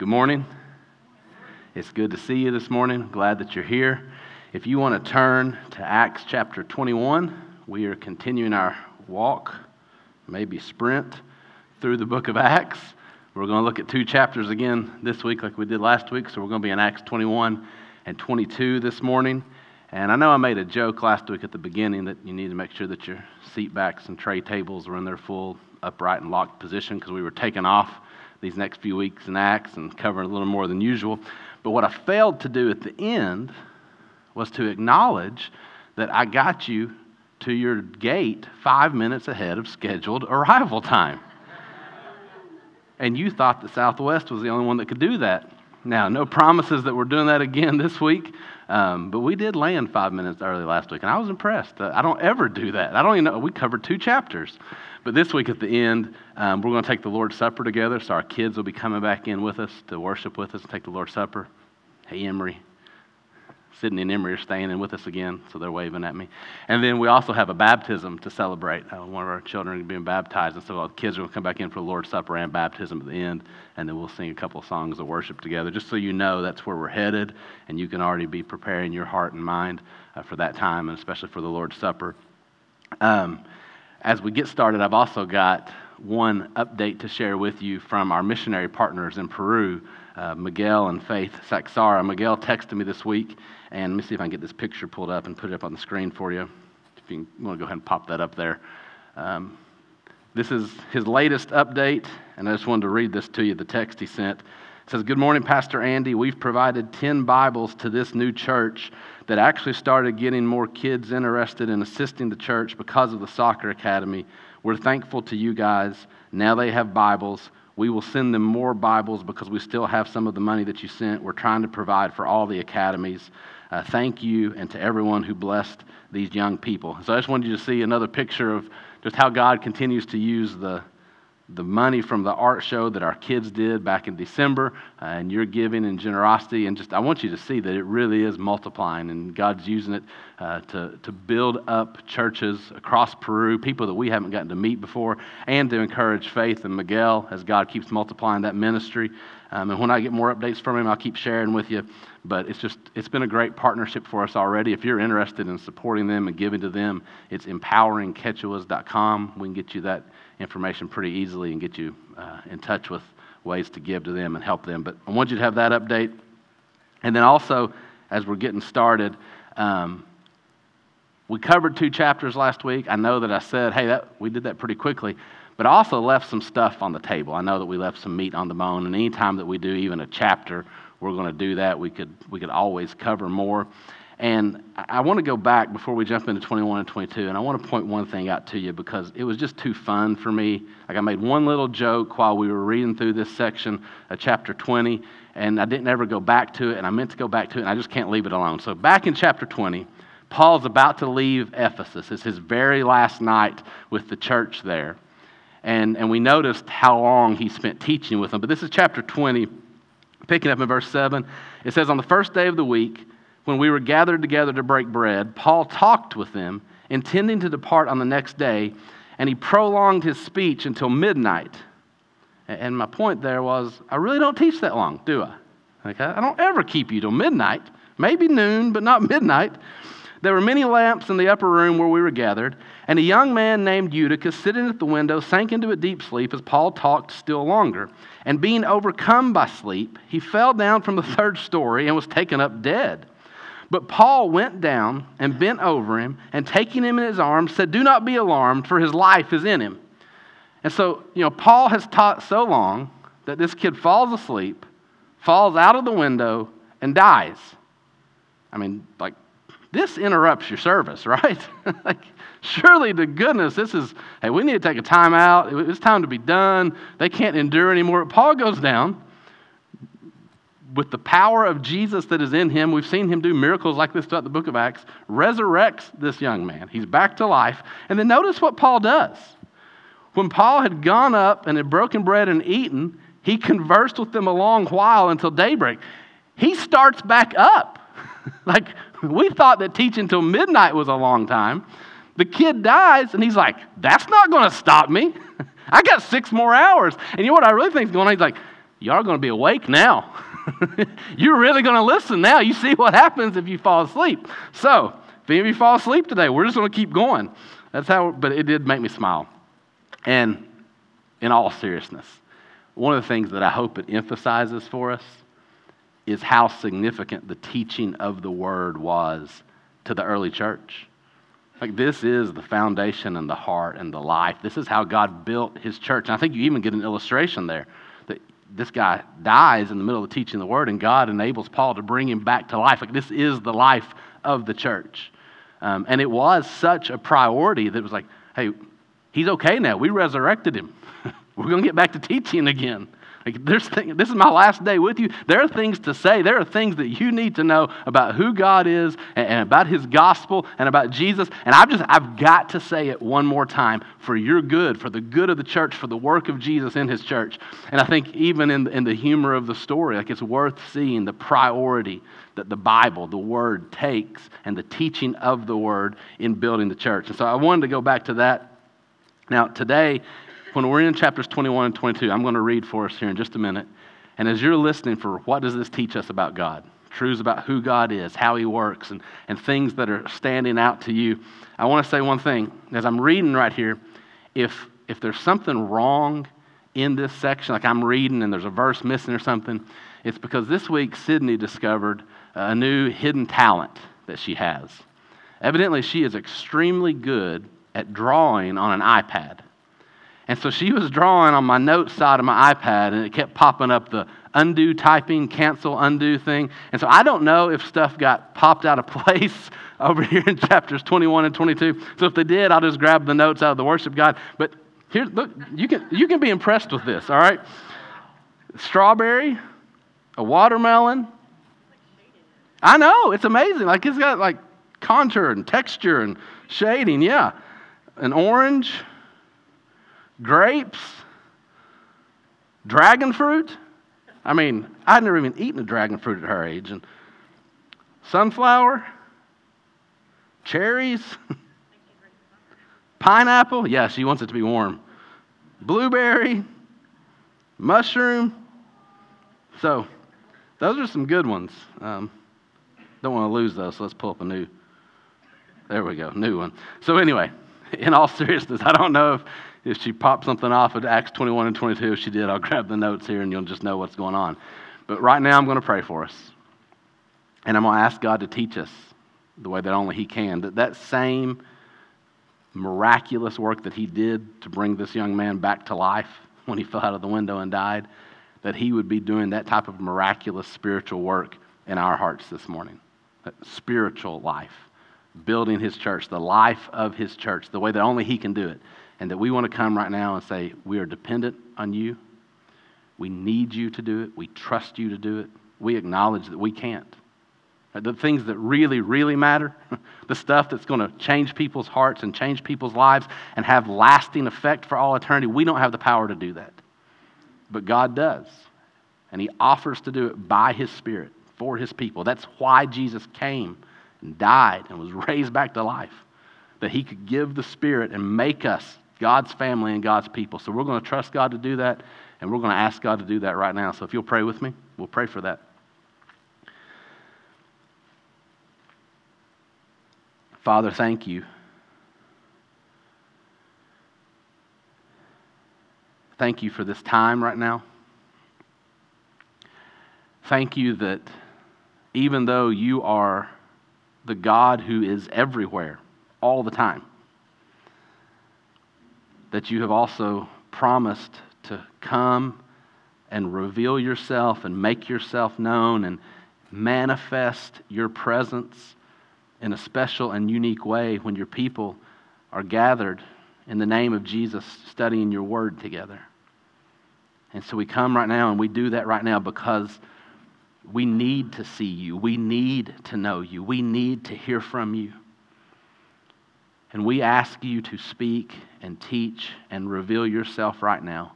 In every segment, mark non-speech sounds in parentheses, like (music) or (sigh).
Good morning. It's good to see you this morning. Glad that you're here. If you want to turn to Acts chapter 21, we are continuing our walk, maybe sprint, through the book of Acts. We're going to look at two chapters again this week, like we did last week. So we're going to be in Acts 21 and 22 this morning. And I know I made a joke last week at the beginning that you need to make sure that your seat backs and tray tables are in their full upright and locked position because we were taking off these next few weeks in Acts and covering a little more than usual. But what I failed to do at the end was to acknowledge that I got you to your gate five minutes ahead of scheduled arrival time. and you thought that Southwest was the only one that could do that. Now, no promises that we're doing that again (laughs) this week, um, but we did land five minutes early last week, and I was impressed. Uh, I don't ever do that. I don't even know. We covered two chapters. But this week at the end, um, we're going to take the Lord's Supper together. So our kids will be coming back in with us to worship with us and take the Lord's Supper. Hey, Emery. Sydney and Emery are staying in with us again, so they're waving at me. And then we also have a baptism to celebrate. Uh, one of our children being baptized, and so the kids are going to come back in for the Lord's Supper and baptism at the end, and then we'll sing a couple of songs of worship together, just so you know that's where we're headed, and you can already be preparing your heart and mind uh, for that time, and especially for the Lord's Supper. Um, as we get started, I've also got one update to share with you from our missionary partners in Peru, uh, Miguel and Faith Saxara. Miguel texted me this week, and let me see if I can get this picture pulled up and put it up on the screen for you. If you want to go ahead and pop that up there. Um, this is his latest update, and I just wanted to read this to you, the text he sent. It says, Good morning, Pastor Andy. We've provided 10 Bibles to this new church that actually started getting more kids interested in assisting the church because of the soccer academy. We're thankful to you guys. Now they have Bibles. We will send them more Bibles because we still have some of the money that you sent. We're trying to provide for all the academies. Uh, thank you and to everyone who blessed these young people. So I just wanted you to see another picture of just how God continues to use the the money from the art show that our kids did back in December, uh, and your giving and generosity. And just, I want you to see that it really is multiplying, and God's using it uh, to, to build up churches across Peru, people that we haven't gotten to meet before, and to encourage faith in Miguel as God keeps multiplying that ministry. Um, and when I get more updates from him, I'll keep sharing with you. But it's just, it's been a great partnership for us already. If you're interested in supporting them and giving to them, it's empoweringquechuas.com. We can get you that information pretty easily and get you uh, in touch with ways to give to them and help them. But I want you to have that update. And then also, as we're getting started, um, we covered two chapters last week. I know that I said, hey, that, we did that pretty quickly, but I also left some stuff on the table. I know that we left some meat on the bone, and anytime that we do even a chapter, we're going to do that. We could, we could always cover more. And I want to go back before we jump into 21 and 22, and I want to point one thing out to you because it was just too fun for me. Like, I made one little joke while we were reading through this section of chapter 20, and I didn't ever go back to it, and I meant to go back to it, and I just can't leave it alone. So, back in chapter 20, Paul's about to leave Ephesus. It's his very last night with the church there. And, and we noticed how long he spent teaching with them. But this is chapter 20, picking up in verse 7. It says, On the first day of the week, when we were gathered together to break bread, Paul talked with them, intending to depart on the next day, and he prolonged his speech until midnight. And my point there was, I really don't teach that long, do I? Okay? I don't ever keep you till midnight, maybe noon, but not (laughs) midnight. There were many lamps in the upper room where we were gathered, and a young man named Eutychus, sitting at the window, sank into a deep sleep as Paul talked still longer. And being overcome by sleep, he fell down from the (laughs) third story and was taken up dead. But Paul went down and bent over him, and taking him in his arms, said, Do not be alarmed, for his life is in him. And so, you know, Paul has taught so long that this kid falls asleep, falls out of the window, and dies. I mean, like, this interrupts your service, (laughs) right? like, surely to goodness, this is, hey, we need to take a time out. It's time to be done. They can't endure anymore. Paul goes down with the power of Jesus that is in him, we've seen him do miracles like this throughout the book of Acts, resurrects this young man. He's back to life. And then notice what Paul does. When Paul had gone up and had broken bread and eaten, he conversed with them a long while until daybreak. He starts back up. (laughs) like we thought that teaching till midnight was a long time. The kid dies, and he's like, That's not going to stop me. (laughs) I got six more hours. And you know what I really think is going on? He's like, Y'all are going to be awake now. (laughs) (laughs) You're really going to listen now. You see what happens if you fall asleep. So, if any of you fall asleep today, we're just going to keep going. That's how, but it did make me smile. And in all seriousness, one of the things that I hope it emphasizes for us is how significant the teaching of the word was to the early church. Like, this is the foundation and the heart and the life. This is how God built his church. And I think you even get an illustration there this guy dies in the middle of teaching the word, and God enables Paul to bring him back to life. Like, this is the life of the church. Um, and it was such a priority that was like, hey, he's okay now. We resurrected him. (laughs) We're going to get back to teaching again. Like there's thing, this is my last day with you. There are things to say. There are things that you need to know about who God is and, and, about His gospel and about Jesus. And I've just I've got to say it one more time for your good, for the good of the church, for the work of Jesus in His church. And I think even in in the humor of the story, like it's worth seeing the priority that the Bible, the Word, takes and the teaching of the Word in building the church. And so I wanted to go back to that. Now today when we're in chapters 21 and 22, I'm going to read for us here in just a minute. And as you're listening for what does this teach us about God, truths about who God is, how He works, and, and things that are standing out to you, I want to say one thing. As I'm reading right here, if, if there's something wrong in this section, like I'm reading and there's a verse missing or something, it's because this week Sydney discovered a new hidden talent that she has. Evidently, she is extremely good at drawing on an iPad. And so she was drawing on my notes side of my iPad, and it kept popping up the undo typing, cancel, undo thing. And so I don't know if stuff got popped out of (laughs) place over here in chapters 21 and 22. So if they did, I'll just grab the notes out of the worship guide. But here, look, you can, you can be impressed with this, all right? Strawberry, a watermelon. I know, it's amazing. Like it's got like contour and texture and shading, yeah. An orange, grapes, dragon fruit. I mean, I'd never even eaten a dragon fruit at her age. And sunflower, cherries, pineapple. Yeah, she wants it to be warm. Blueberry, mushroom. So, those are some good ones. Um, don't want to lose those, so let's pull up a new. There we go, new one. So, anyway, (laughs) in all seriousness, I don't know if if she popped something off of Acts 21 and 22, if she did, I'll (laughs) grab the notes here and you'll just know what's going on. But right now, I'm going to pray for us. And I'm going to ask God to teach us the way that only He can. That that same miraculous work that He did to bring this young man back to life (laughs) when he fell out of the window and died, that He would be doing that type of miraculous spiritual work in our hearts this morning. That spiritual life, building His church, the life of His church, the way that only He can do it and that we want to come right now and say, We are dependent on you. We need you to do it. We trust you to do it. We acknowledge that we can't. Uh, the things that really, really matter, (laughs) the stuff that's going to change people's hearts and change people's lives and have lasting effect for all eternity, we don't have the power to do that. But God does. And He offers to do it by His Spirit for His people. That's why Jesus came and died and was (laughs) raised back to life, that He could give the Spirit and make us God's family and God's people. So we're going to trust God to do that, and we're going to ask God to do that right now. So if you'll pray with me, we'll pray for that. Father, thank you. Thank you for this time right now. Thank you that even though you are the God who is everywhere all the time, that you have also promised to come and reveal yourself and make yourself known and manifest your presence in a special and unique way when your people are gathered in the name of Jesus studying your word together. And so we come right now and we do that right now because we need to see you. We need to know you. We need to hear from you. And we ask you to speak and teach and reveal yourself right now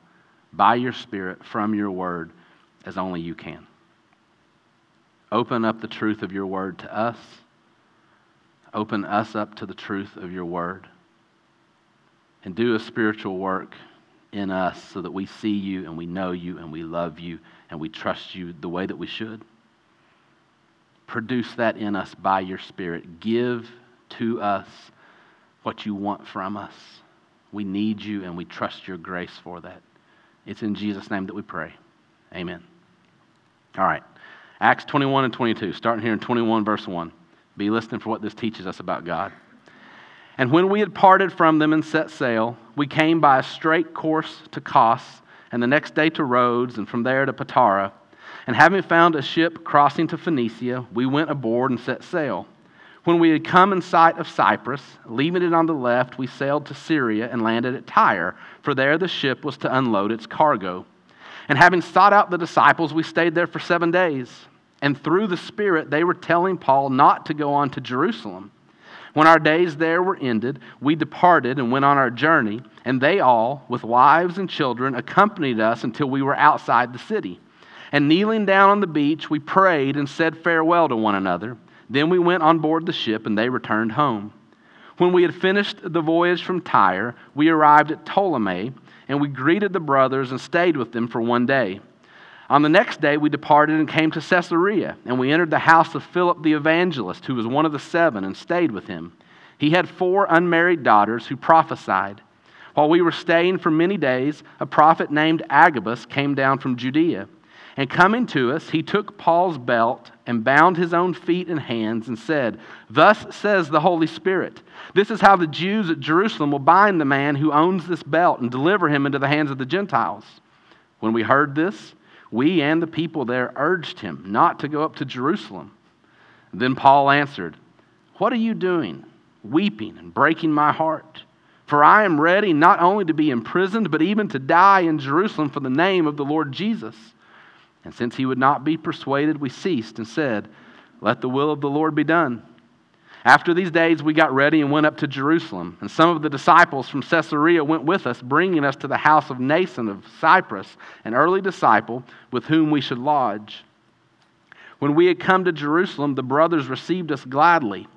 by your Spirit from your word as only you can. Open up the truth of your word to us. Open us up to the truth of your word. And do a spiritual work in us so that we see you and we know you and we love you and we trust you the way that we should. Produce that in us by your Spirit. Give to us what you want from us. We need you and we trust your grace for that. It's in Jesus' name that we pray. Amen. All right. Acts 21 and 22, starting here in 21, verse 1. Be listening for what this teaches us about God. And when we had parted from them and set sail, we came by a straight course to Kos, and the next day to Rhodes, and from there to Patara. And having found a ship crossing to Phoenicia, we went aboard and set sail. When we had come in sight of Cyprus, leaving it on the left, we sailed to Syria and landed at Tyre, for there the ship was to unload its cargo. And having sought out the disciples, we stayed there for seven days. And through the Spirit, they were telling Paul not to go on to Jerusalem. When our days there were ended, we departed and went on our journey, and they all, with wives and children, accompanied us until we were outside the city. And kneeling down on the beach, we prayed and said farewell to one another. Then we went on board the ship, and they returned home. When we had finished the voyage from Tyre, we arrived at Ptolemy, and we greeted the brothers and stayed with them for one day. On the next day, we departed and came to Caesarea, and we entered the house of Philip the evangelist, who was one of the seven, and stayed with him. He had four unmarried daughters who prophesied. While we were staying for many days, a prophet named Agabus came down from Judea. And coming to us, he took Paul's belt and bound his own feet and hands and said, Thus says the Holy Spirit, This is how the Jews at Jerusalem will bind the man who owns this belt and deliver him into the hands of the Gentiles. When we heard this, we and the people there urged him not to go up to Jerusalem. Then Paul answered, What are you doing, weeping and breaking my heart? For I am ready not only to be imprisoned, but even to die in Jerusalem for the name of the Lord Jesus. And since he would not be persuaded, we ceased and said, Let the will of the Lord be done. After these days, we got ready and went up to Jerusalem. And some of the disciples from Caesarea went with us, bringing us to the house of Mnason of Cyprus, an early disciple with whom we should lodge. When we had come to Jerusalem, the brothers received us gladly.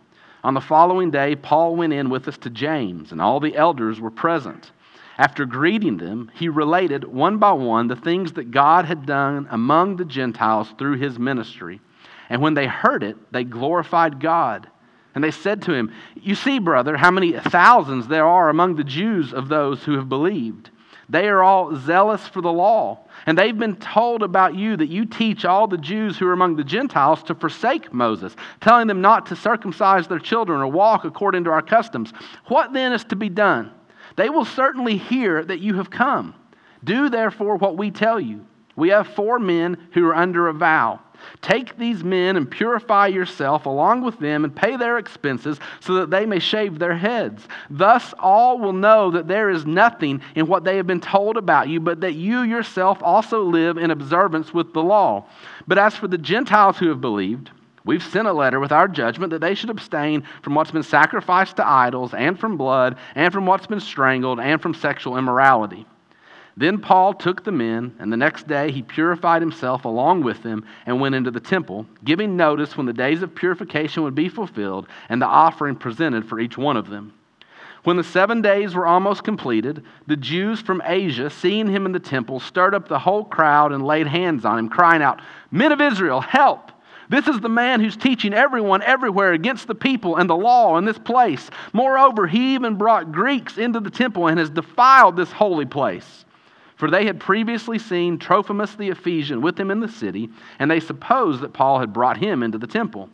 On the following day, Paul went in with us to James, and all the elders were present. After greeting them, he related one by one the things that God had done among the Gentiles through his ministry. And when they heard it, they glorified God. And they said to him, You see, brother, how many thousands there are among the Jews of those who have believed. They are all zealous for the law. And they've been told about you that you teach all the Jews who are among the Gentiles to forsake Moses, telling them not to circumcise their children or walk according to our customs. What then is to be done? They will certainly hear that you have come. Do therefore what we tell you. We have four men who are under a vow. Take these men and purify yourself along with them and pay their expenses so that they may shave their heads. Thus, all will know that there is nothing in what they have been told about you, but that you yourself also live in observance with the law. But as for the Gentiles who have believed, We've sent a letter with our judgment that they should abstain from what's been sacrificed to idols, and from blood, and from what's been strangled, and from sexual immorality. Then Paul took the men, and the next day he purified himself along with them and went into the temple, giving notice when the days of purification would be fulfilled and the offering presented for each one of them. When the seven days were almost completed, the Jews from Asia, seeing him in the temple, stirred up the whole crowd and laid hands on him, crying out, Men of Israel, help! This is the man who's teaching everyone everywhere against the people and the law in this place. Moreover, he even brought Greeks into the temple and has defiled this holy place. For they had previously seen Trophimus the Ephesian with him in the city, and they supposed that Paul had brought him into the temple.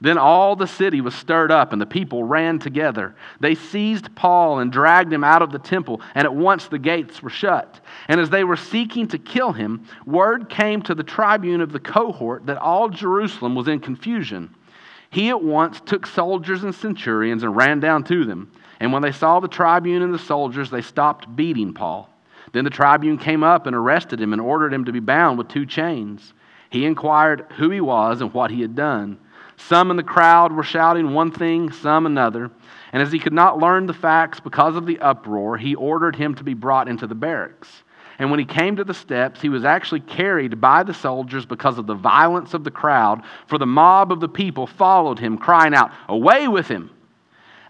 Then all the city was stirred up, and the people ran together. They seized Paul and dragged him out of the temple, and at once the gates were shut. And as they were seeking to kill him, word came to the tribune of the cohort that all Jerusalem was in confusion. He at once took soldiers and centurions and ran down to them. And when they saw the tribune and the soldiers, they stopped beating Paul. Then the tribune came up and arrested him and ordered him to be bound with two chains. He inquired who he was and what he had done. Some in the crowd were shouting one thing, some another. And as he could not learn the facts because of the uproar, he ordered him to be brought into the barracks. And when he came to the steps, he was actually carried by the soldiers because of the violence of the crowd, for the mob of the people followed him, crying out, Away with him!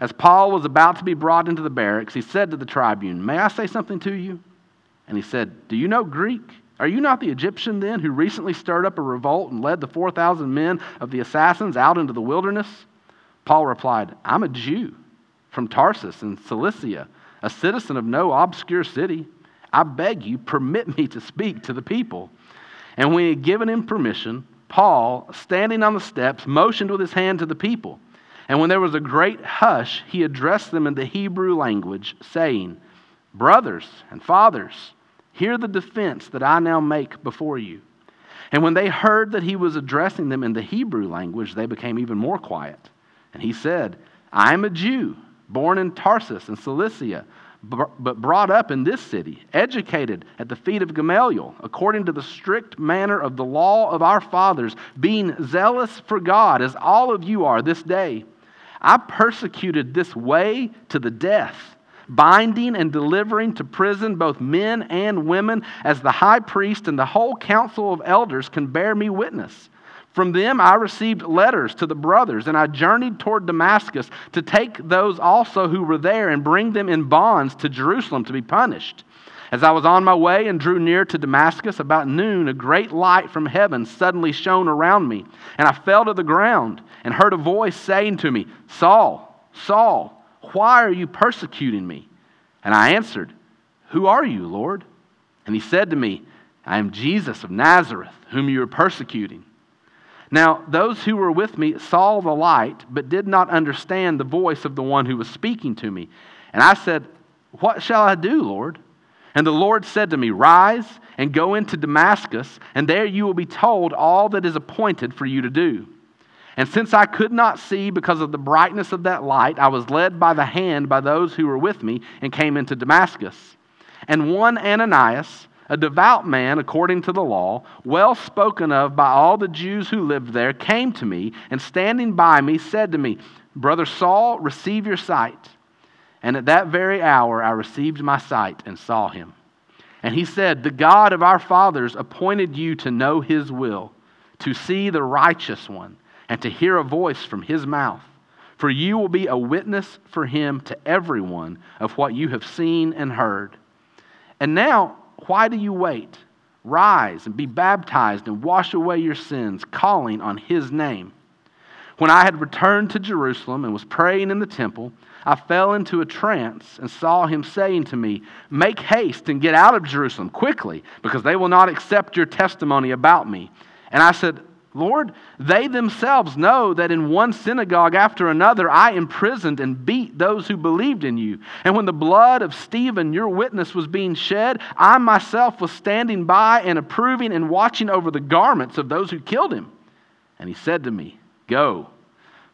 As Paul was about to be brought into the barracks, he said to the tribune, May I say something to you? And he said, Do you know Greek? Are you not the Egyptian then who recently stirred up a revolt and led the 4,000 men of the assassins out into the wilderness? Paul replied, I'm a Jew from Tarsus in Cilicia, a citizen of no obscure city. I beg you, permit me to speak to the people. And when he had given him permission, Paul, standing on the steps, motioned with his hand to the people. And when there was a great hush, he addressed them in the Hebrew language, saying, Brothers and fathers, hear the defense that I now make before you. And when they heard that he was addressing them in the Hebrew language, they became even more quiet. And he said, I am a Jew, born in Tarsus in Cilicia but brought up in this city, educated at the feet of Gamaliel, according to the strict manner of the law of our fathers, being zealous for God, as all of you are this day. I persecuted this way to the death, binding and delivering to prison both men and women, as the high priest and the whole council of elders can bear me witness. From them I received letters to the brothers, and I journeyed toward Damascus to take those also who were there and bring them in bonds to Jerusalem to be punished. As I was on my way and drew near to Damascus about noon, a great light from heaven suddenly shone around me, and I fell to the ground and heard a voice saying to me, Saul, Saul, why are you persecuting me? And I answered, Who are you, Lord? And he said to me, I am Jesus of Nazareth, whom you are persecuting. Now, those who were with me saw the light, but did not understand the voice of the one who was speaking to me. And I said, What shall I do, Lord? And the Lord said to me, Rise and go into Damascus, and there you will be told all that is appointed for you to do. And since I could not see because of the brightness of that light, I was led by the hand by those who were with me and came into Damascus. And one Ananias, a devout man according to the law, well spoken of by all the Jews who lived there, came to me and standing by me said to me, Brother Saul, receive your sight. And at that very hour I received my sight and saw him. And he said, The God of our fathers appointed you to know his will, to see the righteous one, and to hear a voice from his mouth. For you will be a witness for him to everyone of what you have seen and heard. And now, why do you wait? Rise and be baptized and wash away your sins, calling on his name. When I had returned to Jerusalem and was praying in the temple, I fell into a trance and saw him saying to me, Make haste and get out of Jerusalem quickly, because they will not accept your testimony about me. And I said, Lord, they themselves know that in one synagogue after another I imprisoned and beat those who believed in you. And when the blood of Stephen, your witness, was being shed, I myself was standing by and approving and watching over the garments of those who killed him. And he said to me, Go,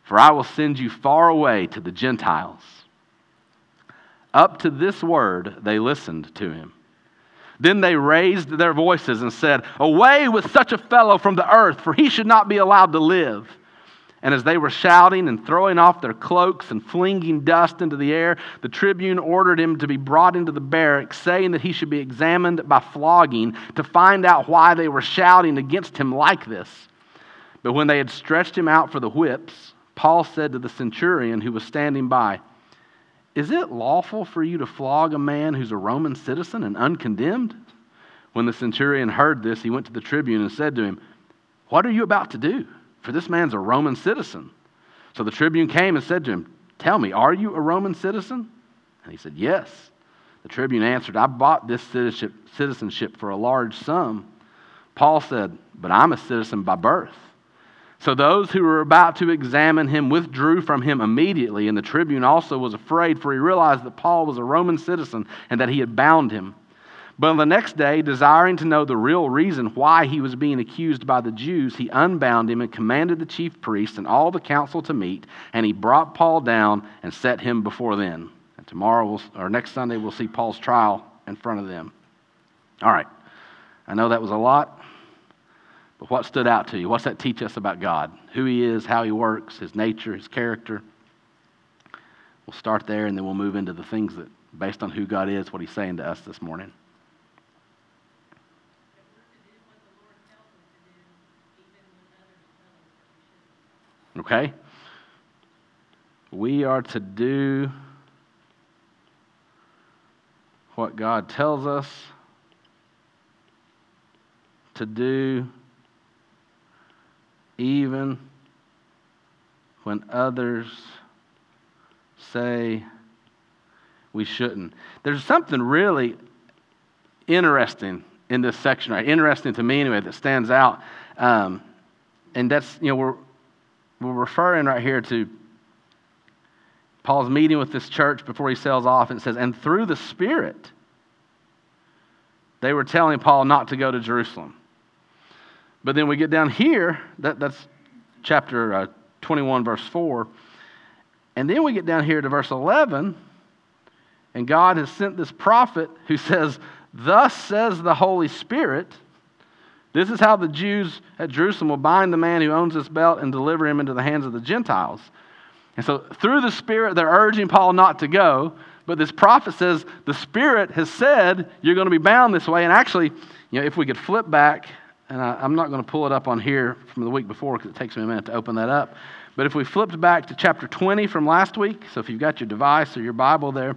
for I will send you far away to the Gentiles. Up to this word they listened to him. Then they raised their voices and said, Away with such a fellow from the earth, for he should not be allowed to live. And as they were shouting and throwing off their cloaks and flinging dust into the air, the tribune ordered him to be brought into the barracks, saying that he should be examined by flogging to find out why they were shouting against him like this. But when they had stretched him out for the whips, Paul said to the centurion who was standing by, is it lawful for you to flog a man who's a Roman citizen and uncondemned? When the centurion heard this, he went to the tribune and said to him, What are you about to do? For this man's a Roman citizen. So the tribune came and said to him, Tell me, are you a Roman citizen? And he said, Yes. The tribune answered, I bought this citizenship for a large sum. Paul said, But I'm a citizen by birth so those who were about to examine him withdrew from him immediately, and the tribune also was afraid, for he realized that Paul was a Roman citizen and that he had bound him. But on the next day, desiring to know the real reason why he was being accused by the Jews, he unbound him and commanded the chief priests and all the council to meet, and he brought Paul down and set him before them. And tomorrow, we'll, or next Sunday, we'll see Paul's trial in front of them. All right. I know that was a lot. But what stood out to you? What's that teach us about God? Who He is, how He works, His nature, His character? We'll start there and then we'll move into the things that, based on who God is, what He's saying to us this morning. Okay? We are to do what God tells us to do even when others say we shouldn't. There's something really interesting in this section, right? Interesting to me anyway, that stands out. Um, and that's, you know, we're, we're referring right here to Paul's meeting with this church before he sails off, and says, and through the Spirit, they were telling Paul not to go to Jerusalem. But then we get down here, that, that's chapter uh, 21, verse 4. And then we get down here to verse 11, and God has sent this prophet who says, Thus says the Holy Spirit. This is how the Jews at Jerusalem will bind the man who owns this belt and deliver him into the hands of the Gentiles. And so, through the Spirit, they're urging Paul not to go. But this prophet says the Spirit has said you're going to be bound this way. And actually, you know, if we could flip back, and I, am not going to pull it up on here from the week before because it takes me a minute to open that up. But if we flipped back to chapter 20 from last week, so if you've got your device or your Bible there,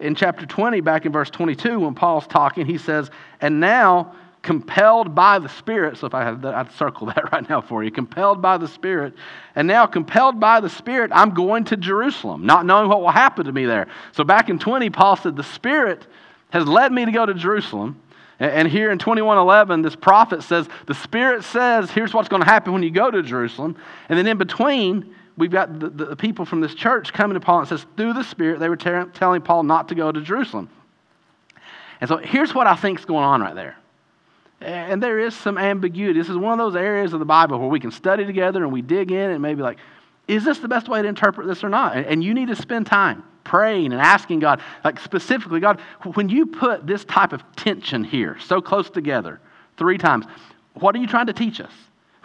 in chapter 20, back in verse 22, when Paul's talking, he says, And now, compelled by the Spirit, so if I had that, I'd circle (laughs) that right now for you. Compelled by the Spirit. And now, compelled by the Spirit, I'm going to Jerusalem, not knowing what will happen to me there. So back in 20, Paul said, The Spirit has led me to go to Jerusalem. And here in 2111, this prophet says, The Spirit says, here's what's going to happen when you go to Jerusalem. And then in between, we've got the, the people from this church coming to Paul and says, through the Spirit, they were ter- telling Paul not to go to Jerusalem. And so here's what I think is going on right there. And there is some ambiguity. This is one of those areas of the Bible where we can study together and we dig in and maybe like, is this the best way to interpret this or not? And you need to spend time praying and asking God, like specifically, God, when you put this type of tension here so close together three times, what are you trying to teach us?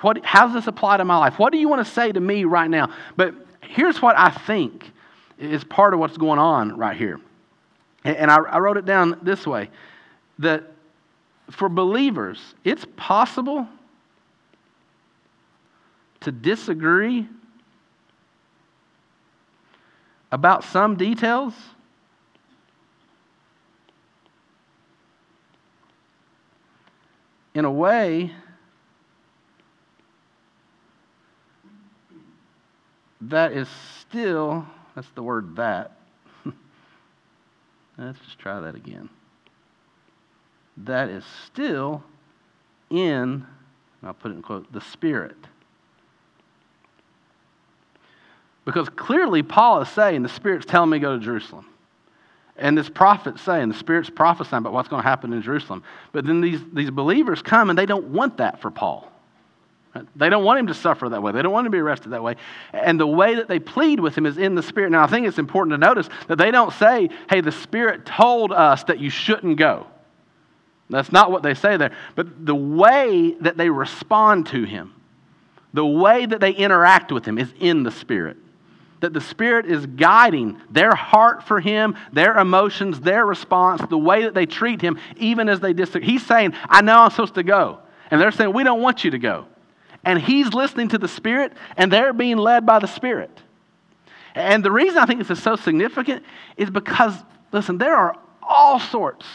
What, how does this apply to my life? What do you want to say to me right now? But here's what I think is part of what's going on right here. And I, I wrote it down this way that for believers, it's possible to disagree about some details. In a way, that is still, that's the word that. (laughs) Let's just try that again. That is still in, I'll put it in quote, the Spirit. Because clearly Paul is saying the Spirit's telling me to go to Jerusalem. And this prophet's saying, the Spirit's prophesying about what's going to happen in Jerusalem. But then these, these believers come and they don't want that for Paul. They don't want him to suffer that way. They don't want him to be arrested that way. And the way that they plead with him is in the Spirit. Now, I think it's important to notice that they don't say, hey, the Spirit told us that you shouldn't go. That's not what they say there. But the way that they respond to him, the way that they interact with him is in the Spirit. That the Spirit is guiding their heart for him, their emotions, their response, the way that they treat him, even as they disagree. He's saying, I know I'm supposed to go. And they're saying, We don't want you to go and he's listening to the Spirit, and they're being led by the Spirit. And the reason I think this is so significant is because, listen, there are all sorts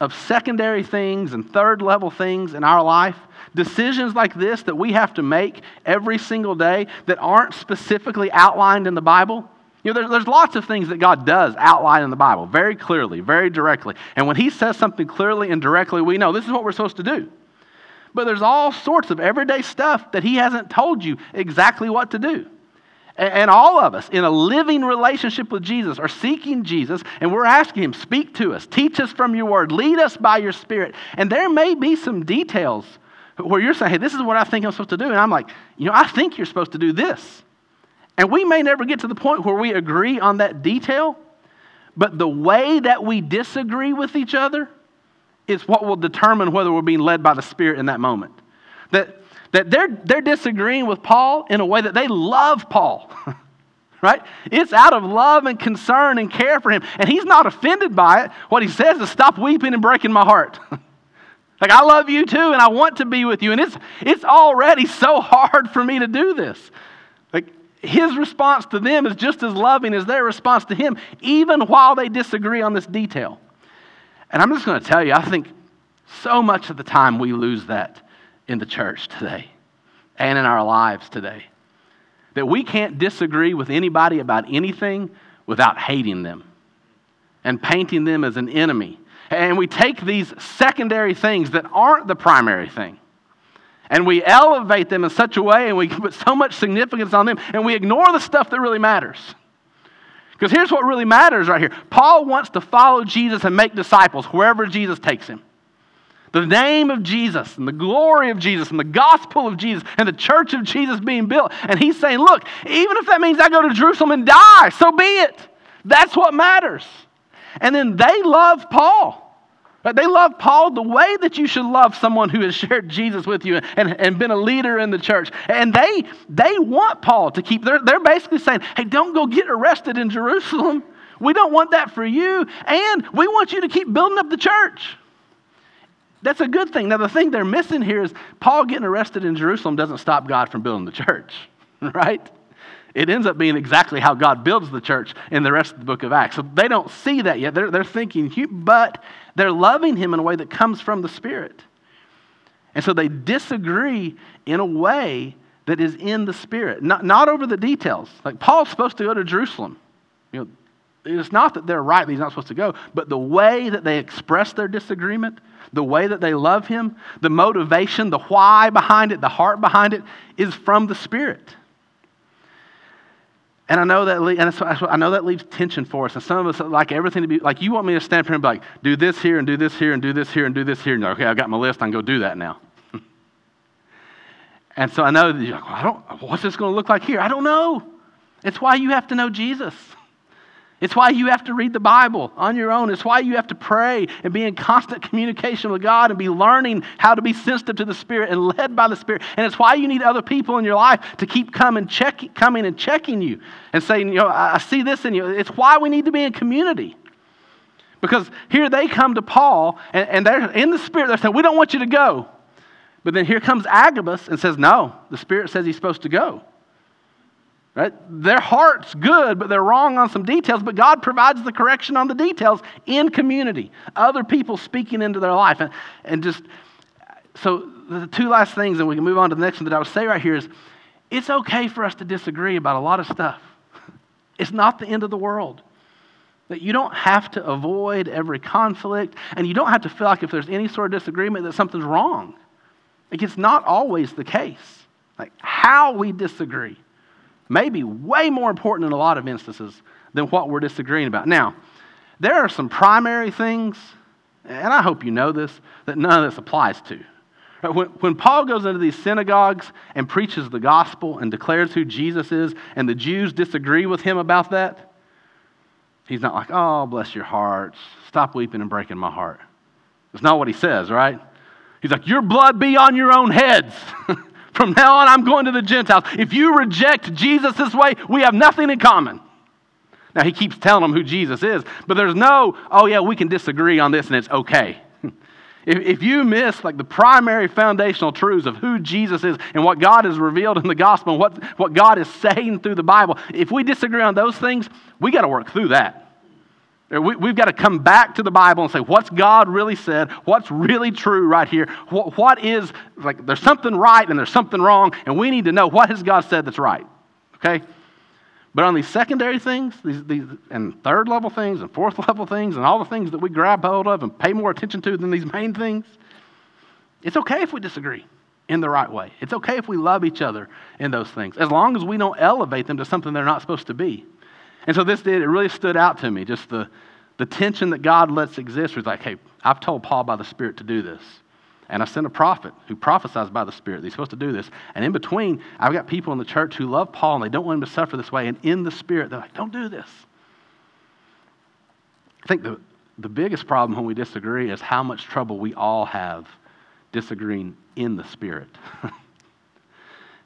of secondary things and third level things in our life, decisions like this that we have to make every single day that aren't specifically outlined in the Bible. You know, there's, there's lots of things that God does outline in the Bible very clearly, very directly. And when He says something clearly and directly, we know this is what we're supposed to do. But there's all sorts of everyday stuff that He hasn't told you exactly what to do. And all of us in a living relationship with Jesus are seeking Jesus, and we're asking Him, Speak to us, teach us from your word, lead us by your Spirit. And there may be some details where you're saying, Hey, this is what I think I'm supposed to do. And I'm like, You know, I think you're supposed to do this. And we may never get to the point where we agree on that detail, but the way that we disagree with each other is what will determine whether we're being led by the Spirit in that moment. That, that they're, they're disagreeing with Paul in a way that they love Paul. (laughs) right? It's out of love and concern and care for him. And he's not offended by it. What he says is, Stop weeping and breaking my heart. (laughs) like, I love you too, and I want to be with you. And it's, it's already so hard for me to do this. Like, his response to them is just as loving as their response to him, even while they disagree on this detail. And I'm just going to tell you, I think So much of the time we lose that in the church today and in our lives today. That we can't disagree with anybody about anything without hating them and painting them as an enemy. And we take these secondary things that aren't the primary thing and we elevate them in such a way and we (laughs) put so much significance on them and we ignore the stuff that really matters. Because here's what really matters right here Paul wants to follow Jesus and make disciples wherever Jesus takes him. The name of Jesus and the glory of Jesus and the gospel of Jesus and the church of Jesus being built. And he's saying, look, even if that means I go to Jerusalem and die, so be it. That's what matters. And then they love Paul. They love Paul the way that you should love someone who has (laughs) shared Jesus with you and, and been a leader in the church. And they, they want Paul to keep, they're, they're basically saying, hey, don't go get arrested in Jerusalem. We don't want that for you. And we want you to keep building up the church. That's a good thing. Now, the thing they're missing here is Paul getting arrested in Jerusalem doesn't stop God from building the church, (laughs) right? It ends up being exactly how God builds the church in the rest of the book of Acts. So they don't see that yet. They're, they're thinking, but they're loving him in a way that comes from the Spirit. And so they disagree in a way that is in the Spirit, not, not over the details. Like Paul's supposed to go to Jerusalem. You know, it's not that they're right that he's not supposed to go, but the way that they express their disagreement, the way that they love him, the motivation, the why behind it, the heart behind it is from the Spirit. And I know that, and I know that leaves tension for us. And some of us like everything to be like, you want me to stand here and be like, do this here and do this here and do this here and do this here. And okay, I've got my list. I can go do that now. (laughs) and so I know that you're like, well, I don't, what's this going to look like here? I don't know. It's why you have to know Jesus. It's why you have to read the Bible on your own. It's why you have to pray and be in constant communication with God and be learning how to be sensitive to the Spirit and led by the Spirit. And it's why you need other people in your life to keep coming, check, coming and checking you and saying, you know, I see this in you. It's why we need to be in community. Because here they come to Paul and, and they're in the Spirit. They're saying, we don't want you to go. But then here comes Agabus and says, no, the Spirit says he's supposed to go. Right? Their heart's good, but they're wrong on some details, but God provides the correction on the details in community. Other people speaking into their life. And, and just, so the two last things, and we can move on to the next one that I would say right here is it's okay for us to disagree about a lot of stuff. (laughs) It's not the end of the world. That you don't have to avoid every conflict, and you don't have to feel like if there's any sort of disagreement that something's wrong. Like it's not always the case. Like how we disagree Maybe way more important in a lot of instances than what we're disagreeing about. Now, there are some primary things, and I hope you know this, that none of this applies to. When, when Paul goes into these synagogues and preaches the gospel and declares who Jesus is, and the Jews disagree with him about that, he's not like, oh, bless your hearts, stop weeping and breaking my heart. It's not what he says, right? He's like, your blood be on your own heads. (laughs) From now on, I'm going to the Gentiles. If you reject Jesus this way, we have nothing in common. Now, he keeps telling them who Jesus is, but there's no, oh, yeah, we can disagree on this and it's okay. (laughs) if, if you miss like the primary foundational truths of who Jesus is and what God has revealed in the gospel and what, what God is saying through the Bible, if we disagree on those things, we got to work through that. We, have got to come back to the Bible and say, what's God really said? What's really true right here? What, what is, like, there's something right and there's something wrong, and we need to know what has God said that's right. Okay? But on these secondary things, these, these, and third level things, and fourth (laughs) level things, and all the things that we grab hold of and pay more attention to than these main things, it's okay if we disagree in the right way. It's okay if we love each other in those things, as long as we don't elevate them to something they're not supposed to be. And so this did, it really stood out to me, just the, the tension that God lets exist. Was like, hey, I've told Paul by the Spirit to do this. And I sent a prophet who prophesies by the Spirit. He's supposed to do this. And in between, I've got people in the church who love Paul and they don't want him to suffer this way. And in the Spirit, they're like, don't do this. I think the, the biggest problem when we disagree is how much trouble we all have disagreeing in the Spirit. (laughs)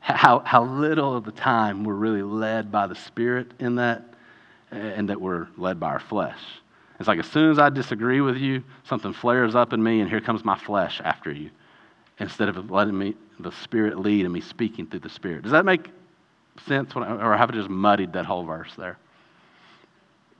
how, how little of the time we're really led by the Spirit in that and that we're led by our flesh. It's like as soon as I disagree with you, something flares up in me, and here comes my flesh after you, instead of letting me the Spirit lead and me speaking through the Spirit. Does that make sense? Or have I just muddied that whole verse there?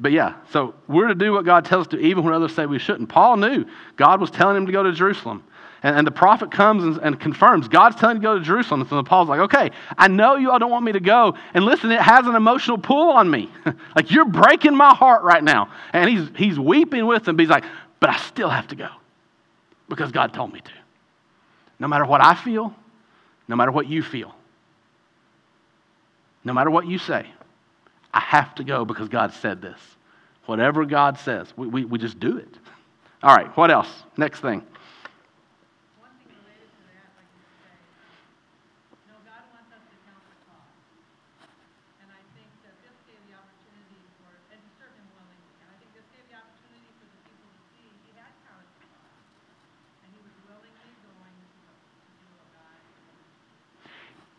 but yeah, so we're to do what God tells us to, even when others say we shouldn't. Paul knew God was telling him to go to Jerusalem. And, and the prophet comes and, and, confirms God's telling him to go to Jerusalem. And so Paul's like, okay, I know you all don't want me to go. And listen, it has an emotional pull on me. (laughs) like, you're breaking my heart right now. And he's, he's weeping with them, but he's like, but I still have to go because God told me to. No matter what I feel, no matter what you feel, no matter what you say, I have to go because God said this. Whatever God says, we, we, we just do it. (laughs) All right, what else? Next thing.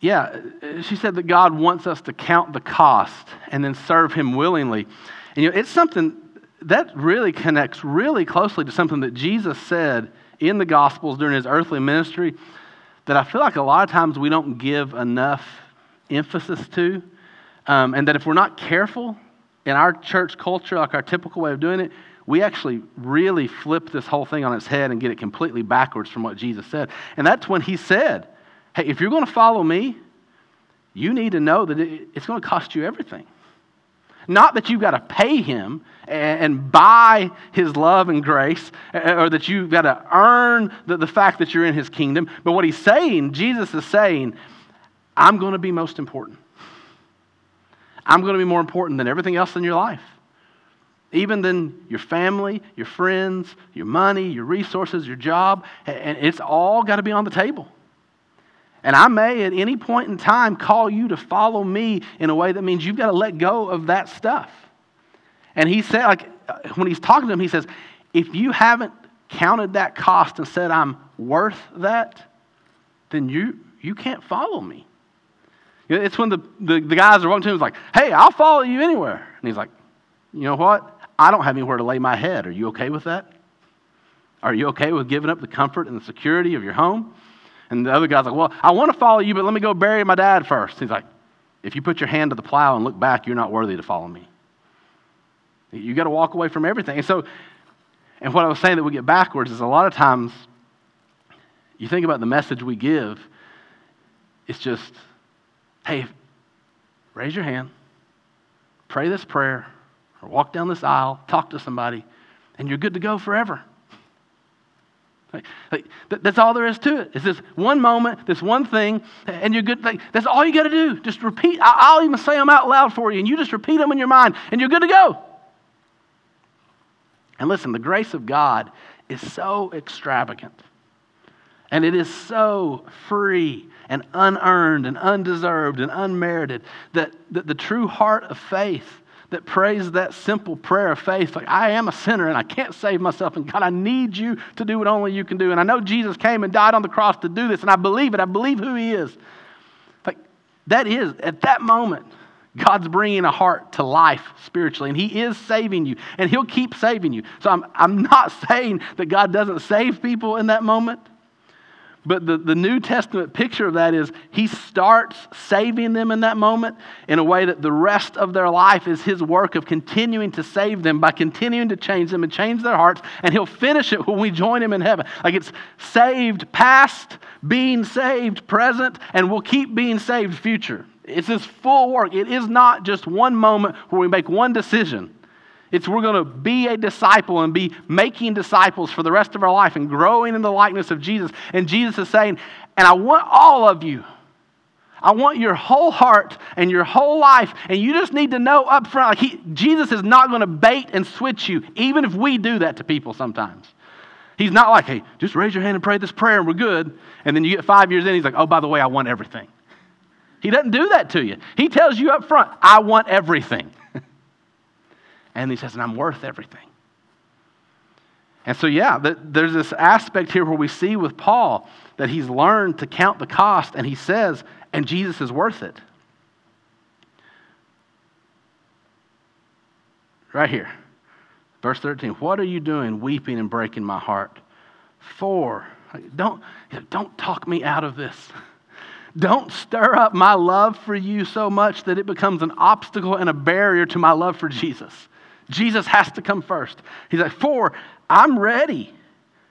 Yeah, she said that God wants us to count the cost and then serve Him willingly. And you know, it's something that really connects really closely to something that Jesus said in the Gospels during His earthly ministry that I feel like a lot of times we don't give enough emphasis to. Um, and that if we're not careful in our church culture, like our typical way of doing it, we actually really flip this whole thing on its head and get it completely backwards from what Jesus said. And that's when He said, Hey, if you're going to follow me, you need to know that it's going to cost you everything. Not that you've got to pay him and buy his love and grace, or that you've got to earn the, fact that you're in his kingdom. But what he's saying, Jesus is saying, I'm going to be most important. I'm going to be more important than everything else in your life, even than your family, your friends, your money, your resources, your job. And it's all got to be on the table. And I may at any point in time call you to follow me in a way that means you've got to let go of that stuff. And he said, like, uh, when he's talking to him, he says, if you haven't counted that cost and said, I'm worth that, then you, you can't follow me. It's when the, the, the guys are walking to him, is like, hey, I'll follow you anywhere. And he's like, you know what? I don't have anywhere to lay my head. Are you okay with that? Are you okay with giving up the comfort and the security of your home? And the other guy's like, Well, I want to follow you, but let me go bury my dad first. He's like, If you put your hand to the plow and look back, you're not worthy to follow me. You got to walk away from everything. And so, and what I was saying that we get backwards is a lot of times you think about the message we give, it's just, hey, raise your hand, pray this prayer, or walk down this aisle, talk to somebody, and you're good to go forever. Like, that's all there is to it. It's this one moment, this one thing, and you're good. Like, that's all you got to do. Just repeat. I'll even say them out loud for you, and you just repeat them in your mind, and you're good to go. And listen, the grace of God is so extravagant, and it is so free and unearned and undeserved and unmerited that, that the true heart of faith that prays that simple prayer of faith like, I am a sinner and I can't save myself, and God, I need you to do what only you can do. And I know Jesus came and died on the cross to do this, and I believe it. I believe who He is. Like, that is, at that moment, God's bringing a heart to life spiritually, and He is saving you, and He'll keep saving you. So I'm, I'm not (laughs) saying that God doesn't save people in that moment. But the, the New Testament picture of that is he starts saving them in that moment in a way that the rest of their life is his work of continuing to save them by continuing to change them and change their hearts. And he'll finish it when we join him in heaven. Like it's saved past, being saved present, and we'll keep being saved future. It's this full work. It is not just one moment where we make one decision. It's we're going to be a disciple and be making disciples for the rest of our life and growing in the likeness of Jesus. And Jesus is saying, and I want all of you. I want your whole heart and your whole life. And you just need to know up front, like he, Jesus is not going to bait and switch you, even if we do that to people sometimes. He's not like, hey, just raise your hand and pray this prayer and we're good. And then you get five years in, he's like, oh, by the way, I want everything. He doesn't do that to you. He tells you up front, I want everything. And he says, and I'm worth everything. And so, yeah, there's this aspect here where we see with Paul that he's learned to count the cost, and he says, and Jesus is worth it. Right here, verse 13. What are you doing, weeping and breaking my heart? For, don't, don't talk me out of this. Don't stir up my love for you so much that it becomes an obstacle and a barrier to my love for Jesus. Jesus has to come first. He's like, For I'm ready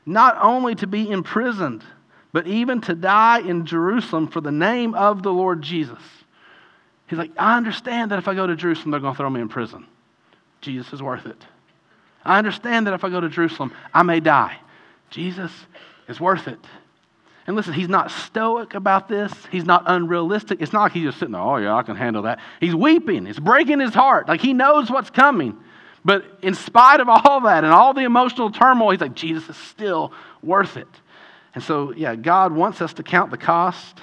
not only to be imprisoned, but even to die in Jerusalem for the name of the Lord Jesus. He's like, I understand that if I go to Jerusalem, they're going to throw me in prison. Jesus is worth it. I understand that if I go to Jerusalem, I may die. Jesus is worth it. And listen, he's not stoic about this. He's not unrealistic. It's not like he's just sitting there, oh, yeah, I can handle that. He's weeping. It's breaking his heart. Like he knows what's coming. But in spite of all that and all the emotional turmoil, he's like, Jesus is still worth it. And so, yeah, God wants us to count the cost.